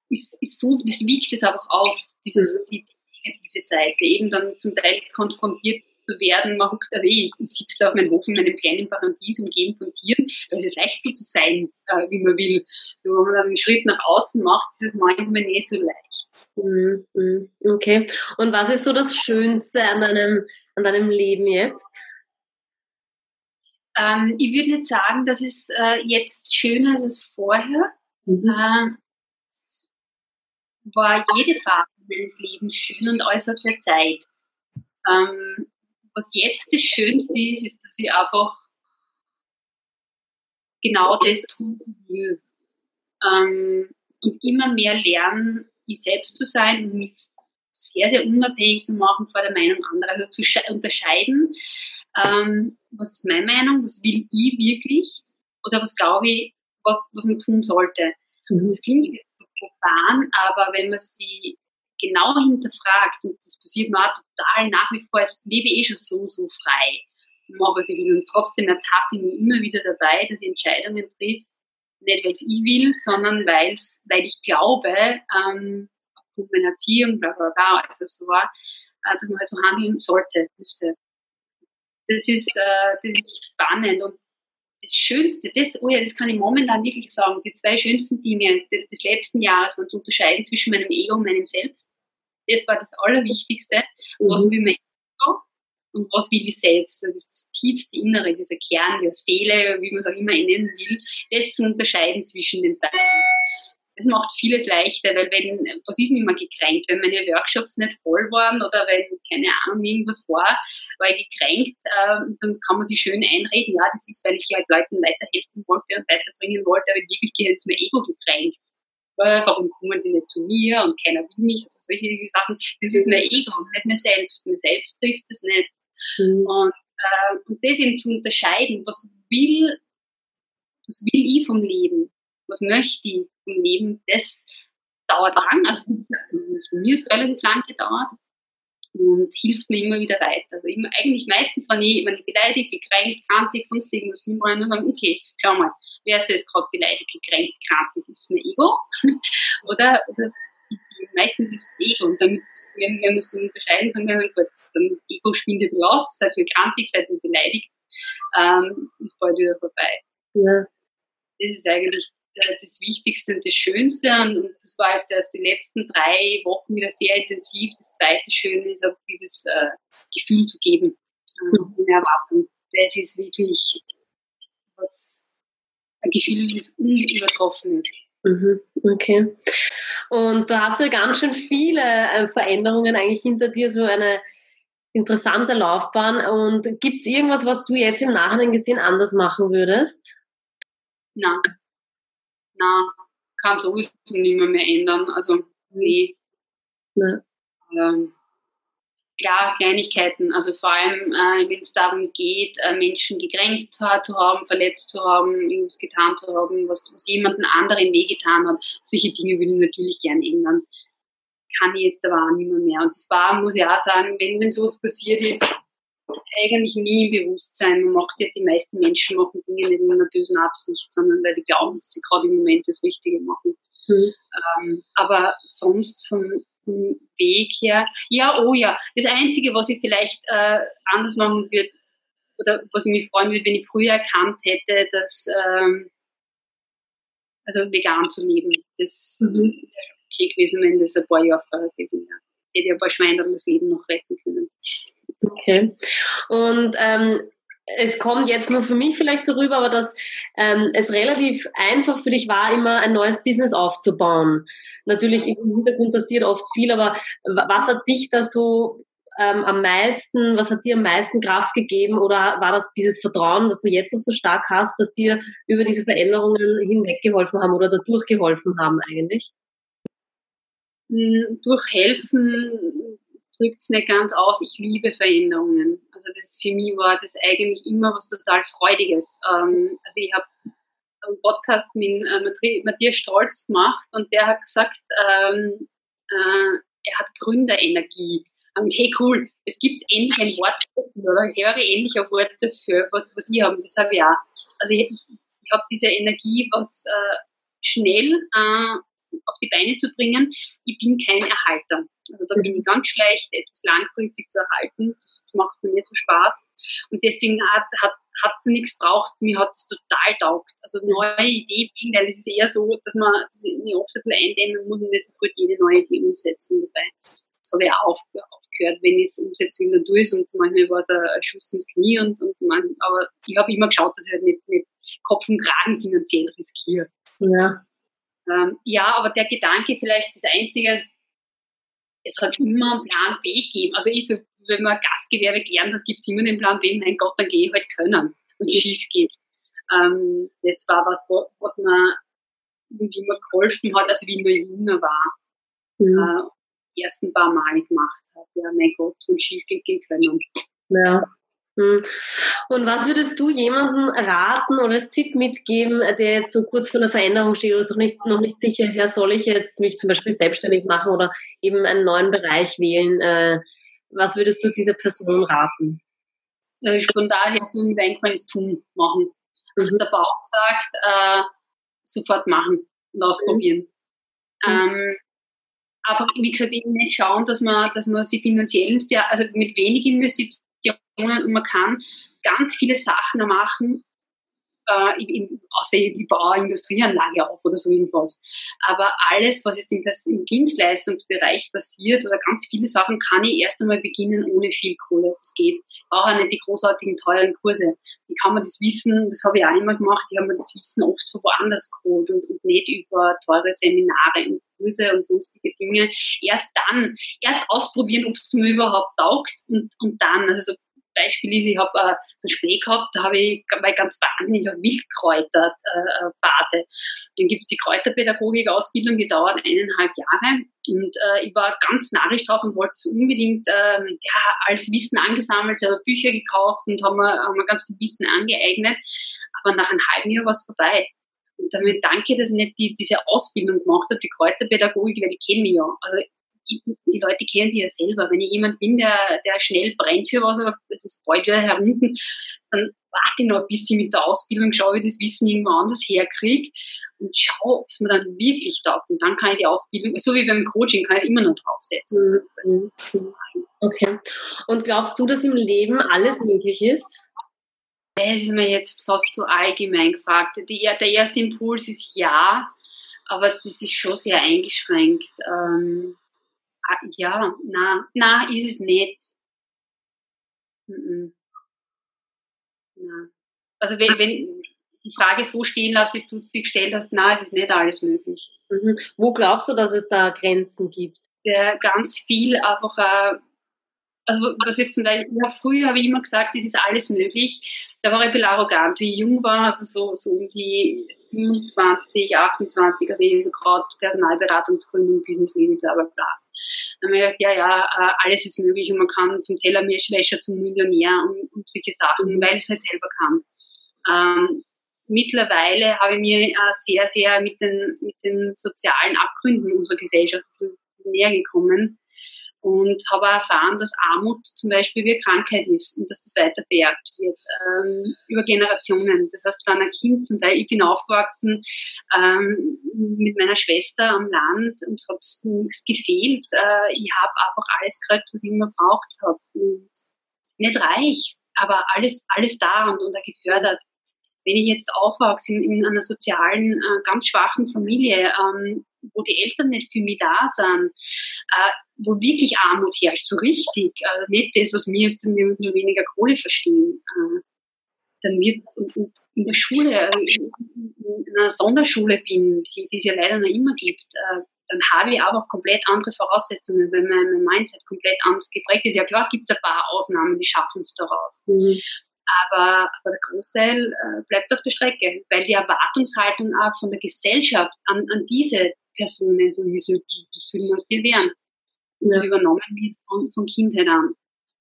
ist, ist so, das wiegt es einfach auf, dieses, mhm. die, negative Seite, eben dann zum Teil konfrontiert zu werden. Man huckt, also ich, ich sitze da auf meinem Hof in meinem kleinen Paradies umgeben von Tieren. Da ist es leicht so zu sein, äh, wie man will. Wenn man dann einen Schritt nach außen macht, ist es manchmal nicht so leicht. Mhm, mhm. Okay. Und was ist so das Schönste an deinem, an deinem Leben jetzt? Ähm, ich würde nicht sagen, dass es äh, jetzt schöner ist als vorher. Mhm. Äh, war jede Phase meines Lebens schön und alles hat seine Zeit. Ähm, was jetzt das Schönste ist, ist, dass ich einfach genau das tun will. Ähm, und immer mehr lernen, ich selbst zu sein und mich sehr, sehr unabhängig zu machen von der Meinung anderer. Also zu unterscheiden, ähm, was ist meine Meinung, was will ich wirklich oder was glaube ich, was, was man tun sollte. Mhm. Das klingt profan, aber wenn man sie genau hinterfragt, und das passiert mir auch total nach wie vor, ich lebe eh schon so, so frei, mache was ich will und trotzdem ertappe ich mich immer wieder dabei, dass ich Entscheidungen treffe, nicht weil es ich will, sondern weil's, weil ich glaube, ähm, aufgrund meiner Erziehung, bla bla bla, also so war, äh, dass man halt so handeln sollte, müsste. Das ist, äh, das ist spannend. Und das Schönste, das, oh ja, das kann ich momentan wirklich sagen, die zwei schönsten Dinge des letzten Jahres waren zu unterscheiden zwischen meinem Ego und meinem Selbst. Das war das Allerwichtigste. Mhm. Was will mein Ego und was will ich selbst? Also das, das tiefste Innere, dieser Kern der Seele, wie man es auch immer nennen will, das zu unterscheiden zwischen den beiden das macht vieles leichter, weil wenn, was ist nicht mehr gekränkt? Wenn meine Workshops nicht voll waren oder wenn, keine Ahnung, irgendwas war, war ich gekränkt, ähm, dann kann man sich schön einreden, ja, das ist, weil ich halt Leuten weiterhelfen wollte und weiterbringen wollte, aber in Wirklichkeit ist mein Ego gekränkt. Weil, warum kommen die nicht zu mir und keiner will mich oder solche Sachen. Das ist mein Ego, nicht mir selbst. Mir selbst trifft das nicht. Mhm. Und, äh, und das eben zu unterscheiden, was will, was will ich vom Leben? Was möchte ich? Im Leben, das dauert lang, also zumindest bei mir ist es relativ lang gedauert und hilft mir immer wieder weiter. Also immer, eigentlich meistens, wenn ich, wenn ich beleidigt, gekränkt, krantig, sonst irgendwas bin, wollen und sagen, okay, schau mal, wer ist das gerade beleidigt, gekränkt, krantig, ist es mein Ego? [laughs] oder, oder meistens ist es Ego und damit, wenn, wenn man es dann unterscheiden kann, dann, gut, dann Ego spinnt ein raus, seid ihr krantig, seid ihr beleidigt, ähm, ist bald wieder vorbei. Ja. Das ist eigentlich das Wichtigste und das Schönste. Und, das war jetzt erst die letzten drei Wochen wieder sehr intensiv. Das zweite Schöne ist auch dieses äh, Gefühl zu geben, äh, ohne Erwartung. Das ist wirklich was, ein Gefühl, das unübertroffen ist. Mhm, okay. Und du hast ja ganz schön viele äh, Veränderungen eigentlich hinter dir, so eine interessante Laufbahn. Und gibt es irgendwas, was du jetzt im Nachhinein gesehen anders machen würdest? Nein, na, kann sowieso nicht mehr, mehr ändern. Also, nee. Ja. Ähm, klar, Kleinigkeiten, also vor allem, äh, wenn es darum geht, äh, Menschen gekränkt zu haben, verletzt zu haben, irgendwas getan zu haben, was, was jemanden anderen wehgetan hat, solche Dinge will ich natürlich gerne ändern. Kann ich jetzt aber auch nicht mehr, mehr. Und es war, muss ich auch sagen, wenn, wenn sowas passiert ist, eigentlich nie im Bewusstsein. Man macht ja, die meisten Menschen machen Dinge nicht in einer bösen Absicht, sondern weil sie glauben, dass sie gerade im Moment das Richtige machen. Mhm. Ähm, aber sonst vom, vom, Weg her, ja, oh ja, das Einzige, was ich vielleicht äh, anders machen würde, oder was ich mich freuen würde, wenn ich früher erkannt hätte, dass ähm, also vegan zu leben, das mhm. wäre okay gewesen, wenn das ein paar Jahre vorher gewesen wäre. Hätte ein paar Schweine das Leben noch retten können. Okay. Und ähm, es kommt jetzt nur für mich vielleicht so rüber, aber dass ähm, es relativ einfach für dich war, immer ein neues Business aufzubauen. Natürlich im Hintergrund passiert oft viel, aber was hat dich da so ähm, am meisten, was hat dir am meisten Kraft gegeben oder war das dieses Vertrauen, das du jetzt noch so stark hast, dass dir über diese Veränderungen hinweggeholfen haben oder dadurch geholfen haben eigentlich? Hm, durch helfen drückt es nicht ganz aus, ich liebe Veränderungen. Also das für mich war das eigentlich immer was total Freudiges. Ähm, also ich habe einen Podcast mit äh, Matthias Stolz gemacht und der hat gesagt, ähm, äh, er hat Gründerenergie. Und hey cool, es gibt endlich ein Wort oder ich höre endlich ein Wort dafür, was, was ich habe. Das habe ich auch. Also ich, ich, ich habe diese Energie, was äh, schnell äh, auf die Beine zu bringen. Ich bin kein Erhalter. Also da bin ich ganz schlecht, etwas langfristig zu erhalten. Das macht mir nicht so Spaß. Und deswegen hat es hat, da nichts braucht. Mir hat es total taugt. Also neue Idee weil es ist eher so, dass man ich oft ein bisschen eindämmen muss und nicht sofort jede neue Idee umsetzen dabei. Das habe ich auch aufgehört. Wenn ich es umsetzen will, dann tue ich es. Und manchmal war es ein, ein Schuss ins Knie. Und, und man, aber ich habe immer geschaut, dass ich halt nicht, nicht Kopf und Kragen finanziell riskiere. Ja. Ähm, ja, aber der Gedanke vielleicht das Einzige, es hat immer einen Plan B gegeben. Also ich so, wenn man Gastgewerbe gelernt hat, gibt es immer den Plan B, mein Gott, dann gehe ich halt können und schief geht. Ähm, das war was, was mir irgendwie immer geholfen hat, als ich noch jünger war. Mhm. Äh, die ersten paar Male gemacht habe. Ja, mein Gott, und schief gehen können. Ja. Hm. Und was würdest du jemandem raten oder als Tipp mitgeben, der jetzt so kurz vor einer Veränderung steht oder so nicht, noch nicht sicher ist, ja, soll ich jetzt mich zum Beispiel selbstständig machen oder eben einen neuen Bereich wählen? Äh, was würdest du dieser Person raten? Äh, spontan jetzt irgendwie eingefallen ist tun, machen. Mhm. Was der Bauch sagt, äh, sofort machen und ausprobieren. Mhm. Ähm, einfach, wie gesagt, eben nicht schauen, dass man, dass man sie finanziell, also mit wenig Investitionen und man kann ganz viele Sachen machen, äh, in, außer die Bauindustrieanlage auf oder so irgendwas. Aber alles, was jetzt im, im, Dienstleistungsbereich passiert oder ganz viele Sachen, kann ich erst einmal beginnen ohne viel Kohle. Das geht. Ich brauche auch nicht die großartigen, teuren Kurse. Wie kann man das Wissen, das habe ich auch immer gemacht, ich habe mir das Wissen oft von woanders geholt und, und nicht über teure Seminare und Kurse und sonstige Dinge. Erst dann, erst ausprobieren, ob es mir überhaupt taugt und, und dann, also so Beispiel ist, ich habe äh, so ein Spee gehabt, da habe ich mal ganz wahnsinnig Wildkräuter-Phase. Äh, Dann gibt es die Kräuterpädagogik-Ausbildung, die dauert eineinhalb Jahre. Und äh, ich war ganz narrisch drauf und wollte es unbedingt äh, ja, als Wissen angesammelt, habe Bücher gekauft und haben mir, haben mir ganz viel Wissen angeeignet. Aber nach einem halben Jahr war es vorbei. Und damit danke, dass ich nicht die, diese Ausbildung gemacht habe, die Kräuterpädagogik, weil die kennen mich ja. Also die Leute kennen sich ja selber. Wenn ich jemand bin, der, der schnell brennt für was, aber es ist bald wieder herunten, dann warte ich noch ein bisschen mit der Ausbildung, schaue, wie ich das Wissen irgendwo anders herkriege und schaue, ob es mir dann wirklich taugt. Und dann kann ich die Ausbildung, so wie beim Coaching, kann ich es immer noch draufsetzen. Mhm. Okay. Und glaubst du, dass im Leben alles möglich ist? Das ist mir jetzt fast zu allgemein gefragt. Die, der erste Impuls ist ja, aber das ist schon sehr eingeschränkt. Ähm, Ah, ja, na, na, ist es nicht. Mhm. Na. Also wenn, wenn die Frage so stehen lässt, wie du sie gestellt hast, na, es ist nicht alles möglich. Mhm. Wo glaubst du, dass es da Grenzen gibt? Ja, ganz viel einfach äh, also was ist zum Beispiel, ja, früher habe ich immer gesagt, es ist alles möglich. Da war ich ein bisschen arrogant, wie ich jung war, also so, so um die 27, 28, also so gerade Personalberatungsgründung, Business Leading, bla bla bla. Dann habe ich gedacht, ja, ja, äh, alles ist möglich und man kann vom Tellerwäscher zum Millionär und, und solche Sachen, weil es halt selber kann. Ähm, mittlerweile habe ich mir äh, sehr, sehr mit den, mit den sozialen Abgründen unserer Gesellschaft näher gekommen und habe erfahren, dass Armut zum Beispiel wie eine Krankheit ist und dass das weiter vererbt wird ähm, über Generationen. Das heißt, wenn ein Kind zum Teil, ich bin aufgewachsen ähm, mit meiner Schwester am Land und es hat nichts gefehlt. Äh, ich habe einfach alles gekriegt, was ich immer braucht habe. Nicht reich, aber alles, alles da und, und gefördert wenn ich jetzt aufwachse in, in einer sozialen, äh, ganz schwachen Familie, ähm, wo die Eltern nicht für mich da sind, äh, wo wirklich Armut herrscht, so richtig, äh, nicht das, was wir jetzt nur weniger Kohle verstehen, äh, dann wird in der Schule, äh, in einer Sonderschule bin, die, die es ja leider noch immer gibt, äh, dann habe ich auch komplett andere Voraussetzungen, weil mein, mein Mindset komplett anders geprägt ist. Ja klar gibt es ein paar Ausnahmen, die schaffen es daraus. Mhm. Aber, aber der Großteil äh, bleibt auf der Strecke, weil die Erwartungshaltung auch von der Gesellschaft an, an diese Personen, so wie sie, sollen aus dir werden, und das übernommen wird von, von Kindheit an.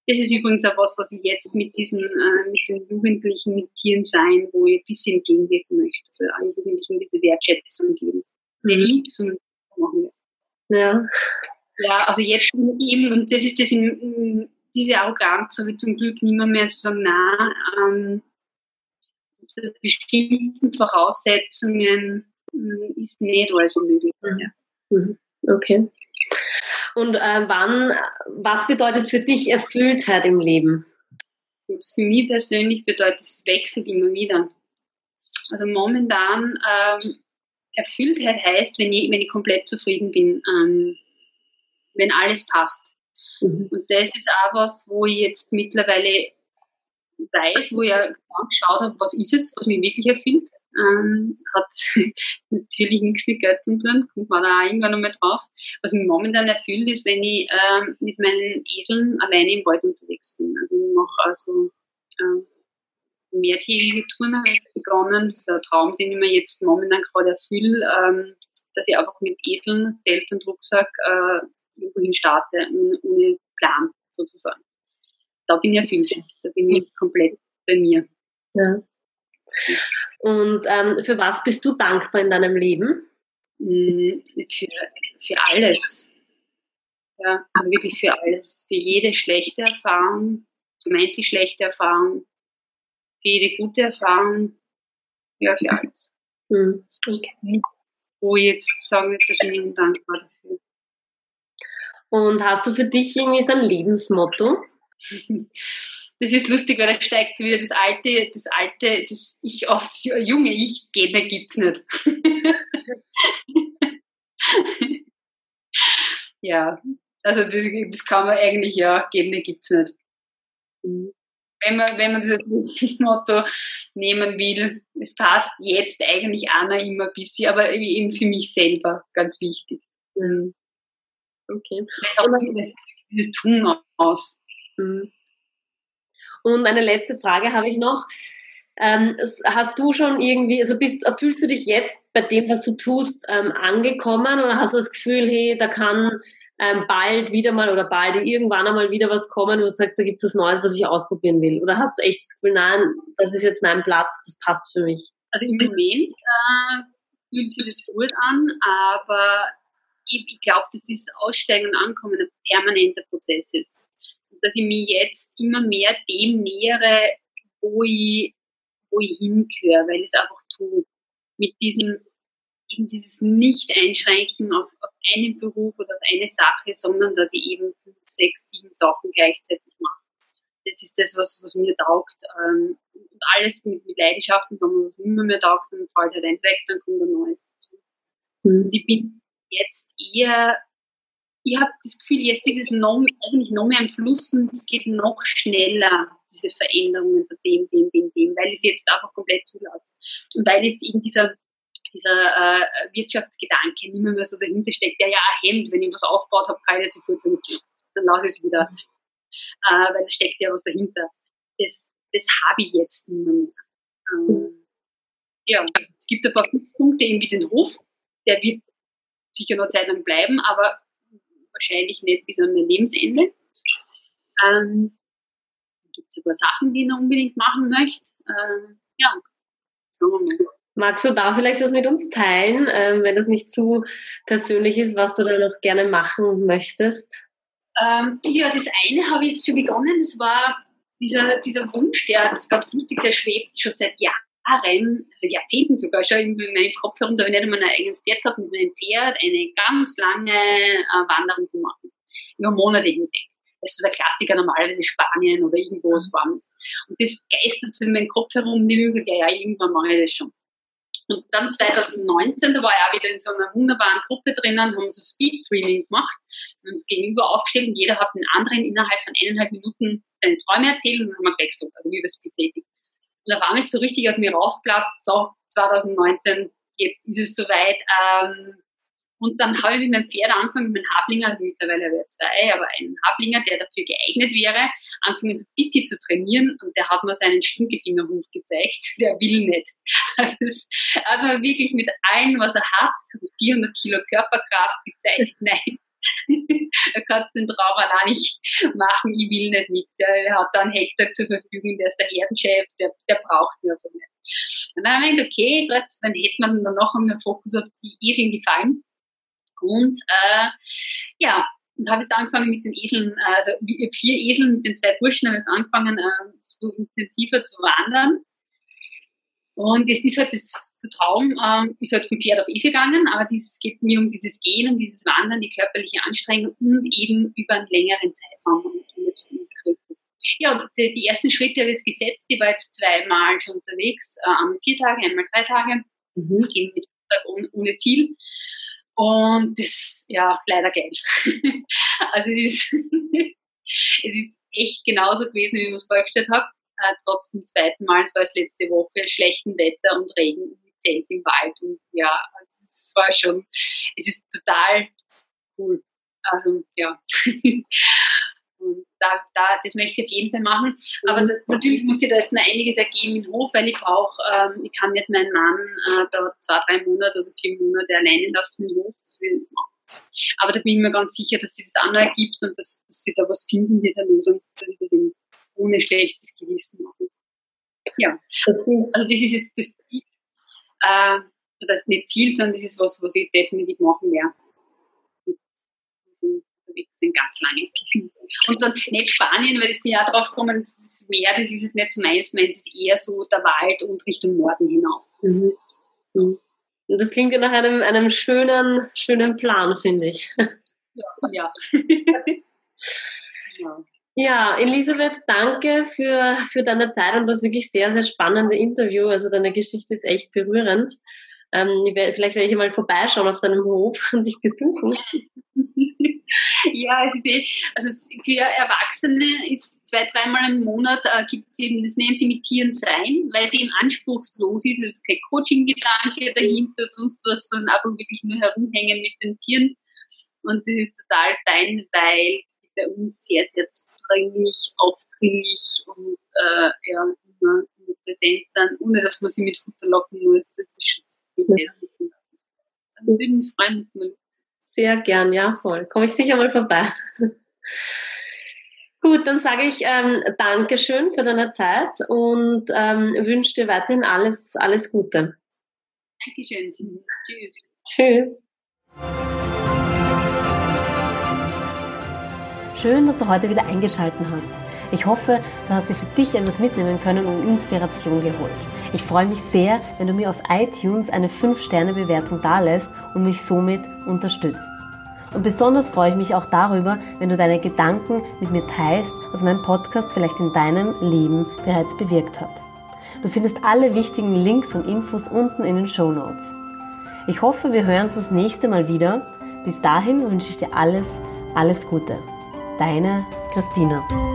Das ist übrigens auch was, was ich jetzt mit diesen, äh, mit den Jugendlichen, mit Tieren sein, wo ich ein bisschen entgegenwirken möchte. Also allen Jugendlichen diese Wertschätzung geben. Nicht ich, sondern machen wir es. Ja. Ja, also jetzt eben, und das ist das in diese Arroganz habe ich zum Glück nicht mehr, zu sagen, na, ähm, bestimmten Voraussetzungen äh, ist nicht alles möglich. Mhm. mhm. Okay. Und äh, wann, was bedeutet für dich Erfülltheit im Leben? für mich persönlich bedeutet, es wechselt immer wieder. Also momentan ähm, Erfülltheit heißt, wenn ich, wenn ich komplett zufrieden bin, ähm, wenn alles passt. Mhm. Und das ist auch was, wo ich jetzt mittlerweile weiß, wo ich ja geschaut habe, was ist es, was mich wirklich erfüllt. Ähm, hat [laughs] natürlich nichts mit Geld zu tun, kommt man da auch irgendwann nochmal drauf. Was mich momentan erfüllt, ist, wenn ich ähm, mit meinen Eseln alleine im Wald unterwegs bin. Also ich mache also ähm, mehrtägige Touren habe ich begonnen. Das ist der Traum, den ich mir jetzt momentan gerade erfülle, ähm, dass ich einfach mit Eseln, Zelt und Rucksack äh, irgendwohin starte, ohne, Plan sozusagen. Da bin ich erfüllt. Da bin ich komplett bei mir. Ja. Und ähm, für was bist du dankbar in deinem Leben? Mm, für, für alles. Ja, wirklich für alles. Für jede schlechte Erfahrung, vermeintlich schlechte Erfahrung, für jede gute Erfahrung, ja, für alles. Mhm. Wo ich jetzt sagen würde, da bin ich dankbar. Und hast du für dich irgendwie so ein Lebensmotto? das ist lustig, weil da steigt wieder das alte, das alte, das ich oft, junge Ich, Gene gibt's nicht. [laughs] ja, also das, das, kann man eigentlich, ja, Gene gibt's nicht. Wenn man, wenn man dieses Motto nehmen will, es passt jetzt eigentlich Anna immer ein bisschen, aber eben für mich selber ganz wichtig. Mhm. Okay. Das auch dieses, dieses Tun aus. Mhm. Und eine letzte Frage habe ich noch. Ähm, hast du schon irgendwie, also bist, fühlst du dich jetzt bei dem, was du tust, ähm, angekommen oder hast du das Gefühl, hey, da kann ähm, bald wieder mal oder bald irgendwann einmal wieder was kommen, wo du sagst, da gibt es was Neues, was ich ausprobieren will? Oder hast du echt das Gefühl, nein, das ist jetzt mein Platz, das passt für mich? Also im Moment äh, fühlt sich das gut an, aber ich, ich glaube, dass dieses Aussteigen und Ankommen ein permanenter Prozess ist dass ich mich jetzt immer mehr dem nähere, wo ich, wo ich hingehöre, weil ich es einfach tue. Mit diesem, eben dieses Nicht-Einschränken auf, auf einen Beruf oder auf eine Sache, sondern dass ich eben fünf, sechs, sieben Sachen gleichzeitig mache. Das ist das, was, was mir taugt. Ähm, und alles mit, mit Leidenschaften, wenn man was mehr, mehr taugt, dann fällt halt eins weg, dann kommt ein neues dazu. Mhm. Und ich bin jetzt eher ich habe das Gefühl, jetzt ist es noch, eigentlich noch mehr im Fluss und es geht noch schneller, diese Veränderungen von dem, dem, dem, dem, weil ich es jetzt einfach komplett zulasse. Und weil jetzt eben dieser, dieser äh, Wirtschaftsgedanke nicht mehr, mehr so dahinter steckt, der ja auch hemmt, wenn ich was aufgebaut habe, kann ich nicht sofort sagen, dann lasse ich es wieder. Äh, weil da steckt ja was dahinter. Das, das habe ich jetzt nicht mehr. Ähm, ja, es gibt ein paar Fixpunkte, eben wie den Hof, der wird sicher noch Zeit lang bleiben, aber wahrscheinlich nicht bis an mein Lebensende. Ähm, gibt es ein paar Sachen, die ich noch unbedingt machen möchte. Ähm, ja, schauen wir mal. Magst du da vielleicht was mit uns teilen, ähm, wenn das nicht zu persönlich ist, was du da noch gerne machen möchtest? Ähm, ja, das eine habe ich jetzt schon begonnen. Das war dieser, dieser Wunsch, der, das ist ganz lustig, der schwebt schon seit Jahren Jahren, also Jahrzehnten sogar schon in meinem Kopf herum, da habe ich nicht einmal ein eigenes Pferd gehabt, mit meinem Pferd eine ganz lange äh, Wanderung zu machen. Über Monate hinweg. Das ist so der Klassiker normalerweise Spanien oder irgendwo was Warmes. Und das geistert so in meinem Kopf herum, die Möglichkeit, ja, irgendwann mache ich das schon. Und dann 2019, da war ich auch wieder in so einer wunderbaren Gruppe drinnen, haben so Speed-Dreaming gemacht, wir uns gegenüber aufgestellt und jeder hat den anderen innerhalb von eineinhalb Minuten seine Träume erzählt und dann haben wir gewechselt, also wie wir Speed-Dating. Auf einmal ist so richtig aus mir rausplatzt, so 2019, jetzt ist es soweit. Ähm, und dann habe ich mit meinem Pferd angefangen, mit meinem Haflinger, also mittlerweile habe ich zwei, aber einen Haflinger, der dafür geeignet wäre, angefangen so ein bisschen zu trainieren. Und der hat mir seinen Stinkefingerhuf gezeigt, [laughs] der will nicht. Also es hat mir wirklich mit allem, was er hat, 400 Kilo Körperkraft gezeigt, [laughs] nein, da kannst du den Traum auch nicht machen, ich will nicht mit. Der hat da einen Hektar zur Verfügung, der ist der Herdenchef, der, der braucht mich aber nicht. Und dann habe ich gedacht, okay, gut, dann hätte man dann noch einmal Fokus auf die Eseln gefallen. Und äh, ja, und habe jetzt angefangen mit den Eseln, also vier Eseln mit den zwei Burschen habe ich angefangen, äh, so intensiver zu wandern. Und jetzt ist halt das, der Traum, ähm, ist halt vom Pferd auf Esel gegangen, aber es geht mir um dieses Gehen, um dieses Wandern, die körperliche Anstrengung und eben über einen längeren Zeitraum und Ja, die, die ersten Schritte habe ich gesetzt, die war jetzt zweimal schon unterwegs, äh, einmal vier Tage, einmal drei Tage, mhm. eben mit ohne, ohne Ziel. Und das, ja, leider geil. [laughs] also es ist, [laughs] es ist echt genauso gewesen, wie ich mir es vorgestellt habe äh, trotz dem zweiten Mal, es war das letzte Woche, schlechten Wetter und Regen mit Zelt im Wald. Und ja, also es war schon, es ist total cool. Also, ja. [laughs] Und da, da, das möchte ich auf jeden Fall machen. Aber da, natürlich muss ich da erst noch einiges ergeben im Hof, weil ich brauche, ähm, ich kann nicht meinen Mann äh, da zwei, drei Monate oder vier Monate alleine lassen im Hof. Aber da bin ich mir ganz sicher, dass sie das auch noch ergibt und dass, dass sie da was finden wird, eine Lösung, dass ich das eben ohne schlechtes Gewissen machen. Ja, also das ist das Ziel, äh, oder nicht Ziel, sondern das ist was, was ich definitiv machen werde. Unterwegs sind ganz lange. Und dann nicht Spanien, weil das bin ja drauf gekommen, das Meer, das ist es nicht meins, meins ist eher so der Wald und Richtung Norden hinauf. Mhm. Mhm. Und das klingt ja nach einem, einem schönen, schönen Plan, finde ich. Ja, ja. [laughs] ja. Ja, Elisabeth, danke für, für deine Zeit und das wirklich sehr, sehr spannende Interview. Also deine Geschichte ist echt berührend. Ähm, vielleicht werde ich mal vorbeischauen auf deinem Hof [laughs] und sich besuchen. [laughs] Ja, eh, also für Erwachsene ist zwei, dreimal im Monat äh, gibt es eben, das nennen sie mit Tieren sein, weil es eben anspruchslos ist. Es ist kein Coaching-Gedanke dahinter, sonst was, sondern einfach wirklich nur herumhängen mit den Tieren. Und das ist total fein, weil bei uns sehr, sehr zudringlich, aufdringlich und äh, ja, immer, immer präsent sind, ohne dass man sie mit Futter locken muss. Das ist schon zu viel. Also würde mich freuen, dass man sehr gern, ja, voll. Komme ich sicher mal vorbei. Gut, dann sage ich ähm, Dankeschön für deine Zeit und ähm, wünsche dir weiterhin alles, alles Gute. Dankeschön. Tschüss. Tschüss. Schön, dass du heute wieder eingeschaltet hast. Ich hoffe, du hast dir für dich etwas mitnehmen können und Inspiration geholt. Ich freue mich sehr, wenn du mir auf iTunes eine 5-Sterne-Bewertung dalässt und mich somit unterstützt. Und besonders freue ich mich auch darüber, wenn du deine Gedanken mit mir teilst, was mein Podcast vielleicht in deinem Leben bereits bewirkt hat. Du findest alle wichtigen Links und Infos unten in den Show Notes. Ich hoffe, wir hören uns das nächste Mal wieder. Bis dahin wünsche ich dir alles, alles Gute. Deine Christina.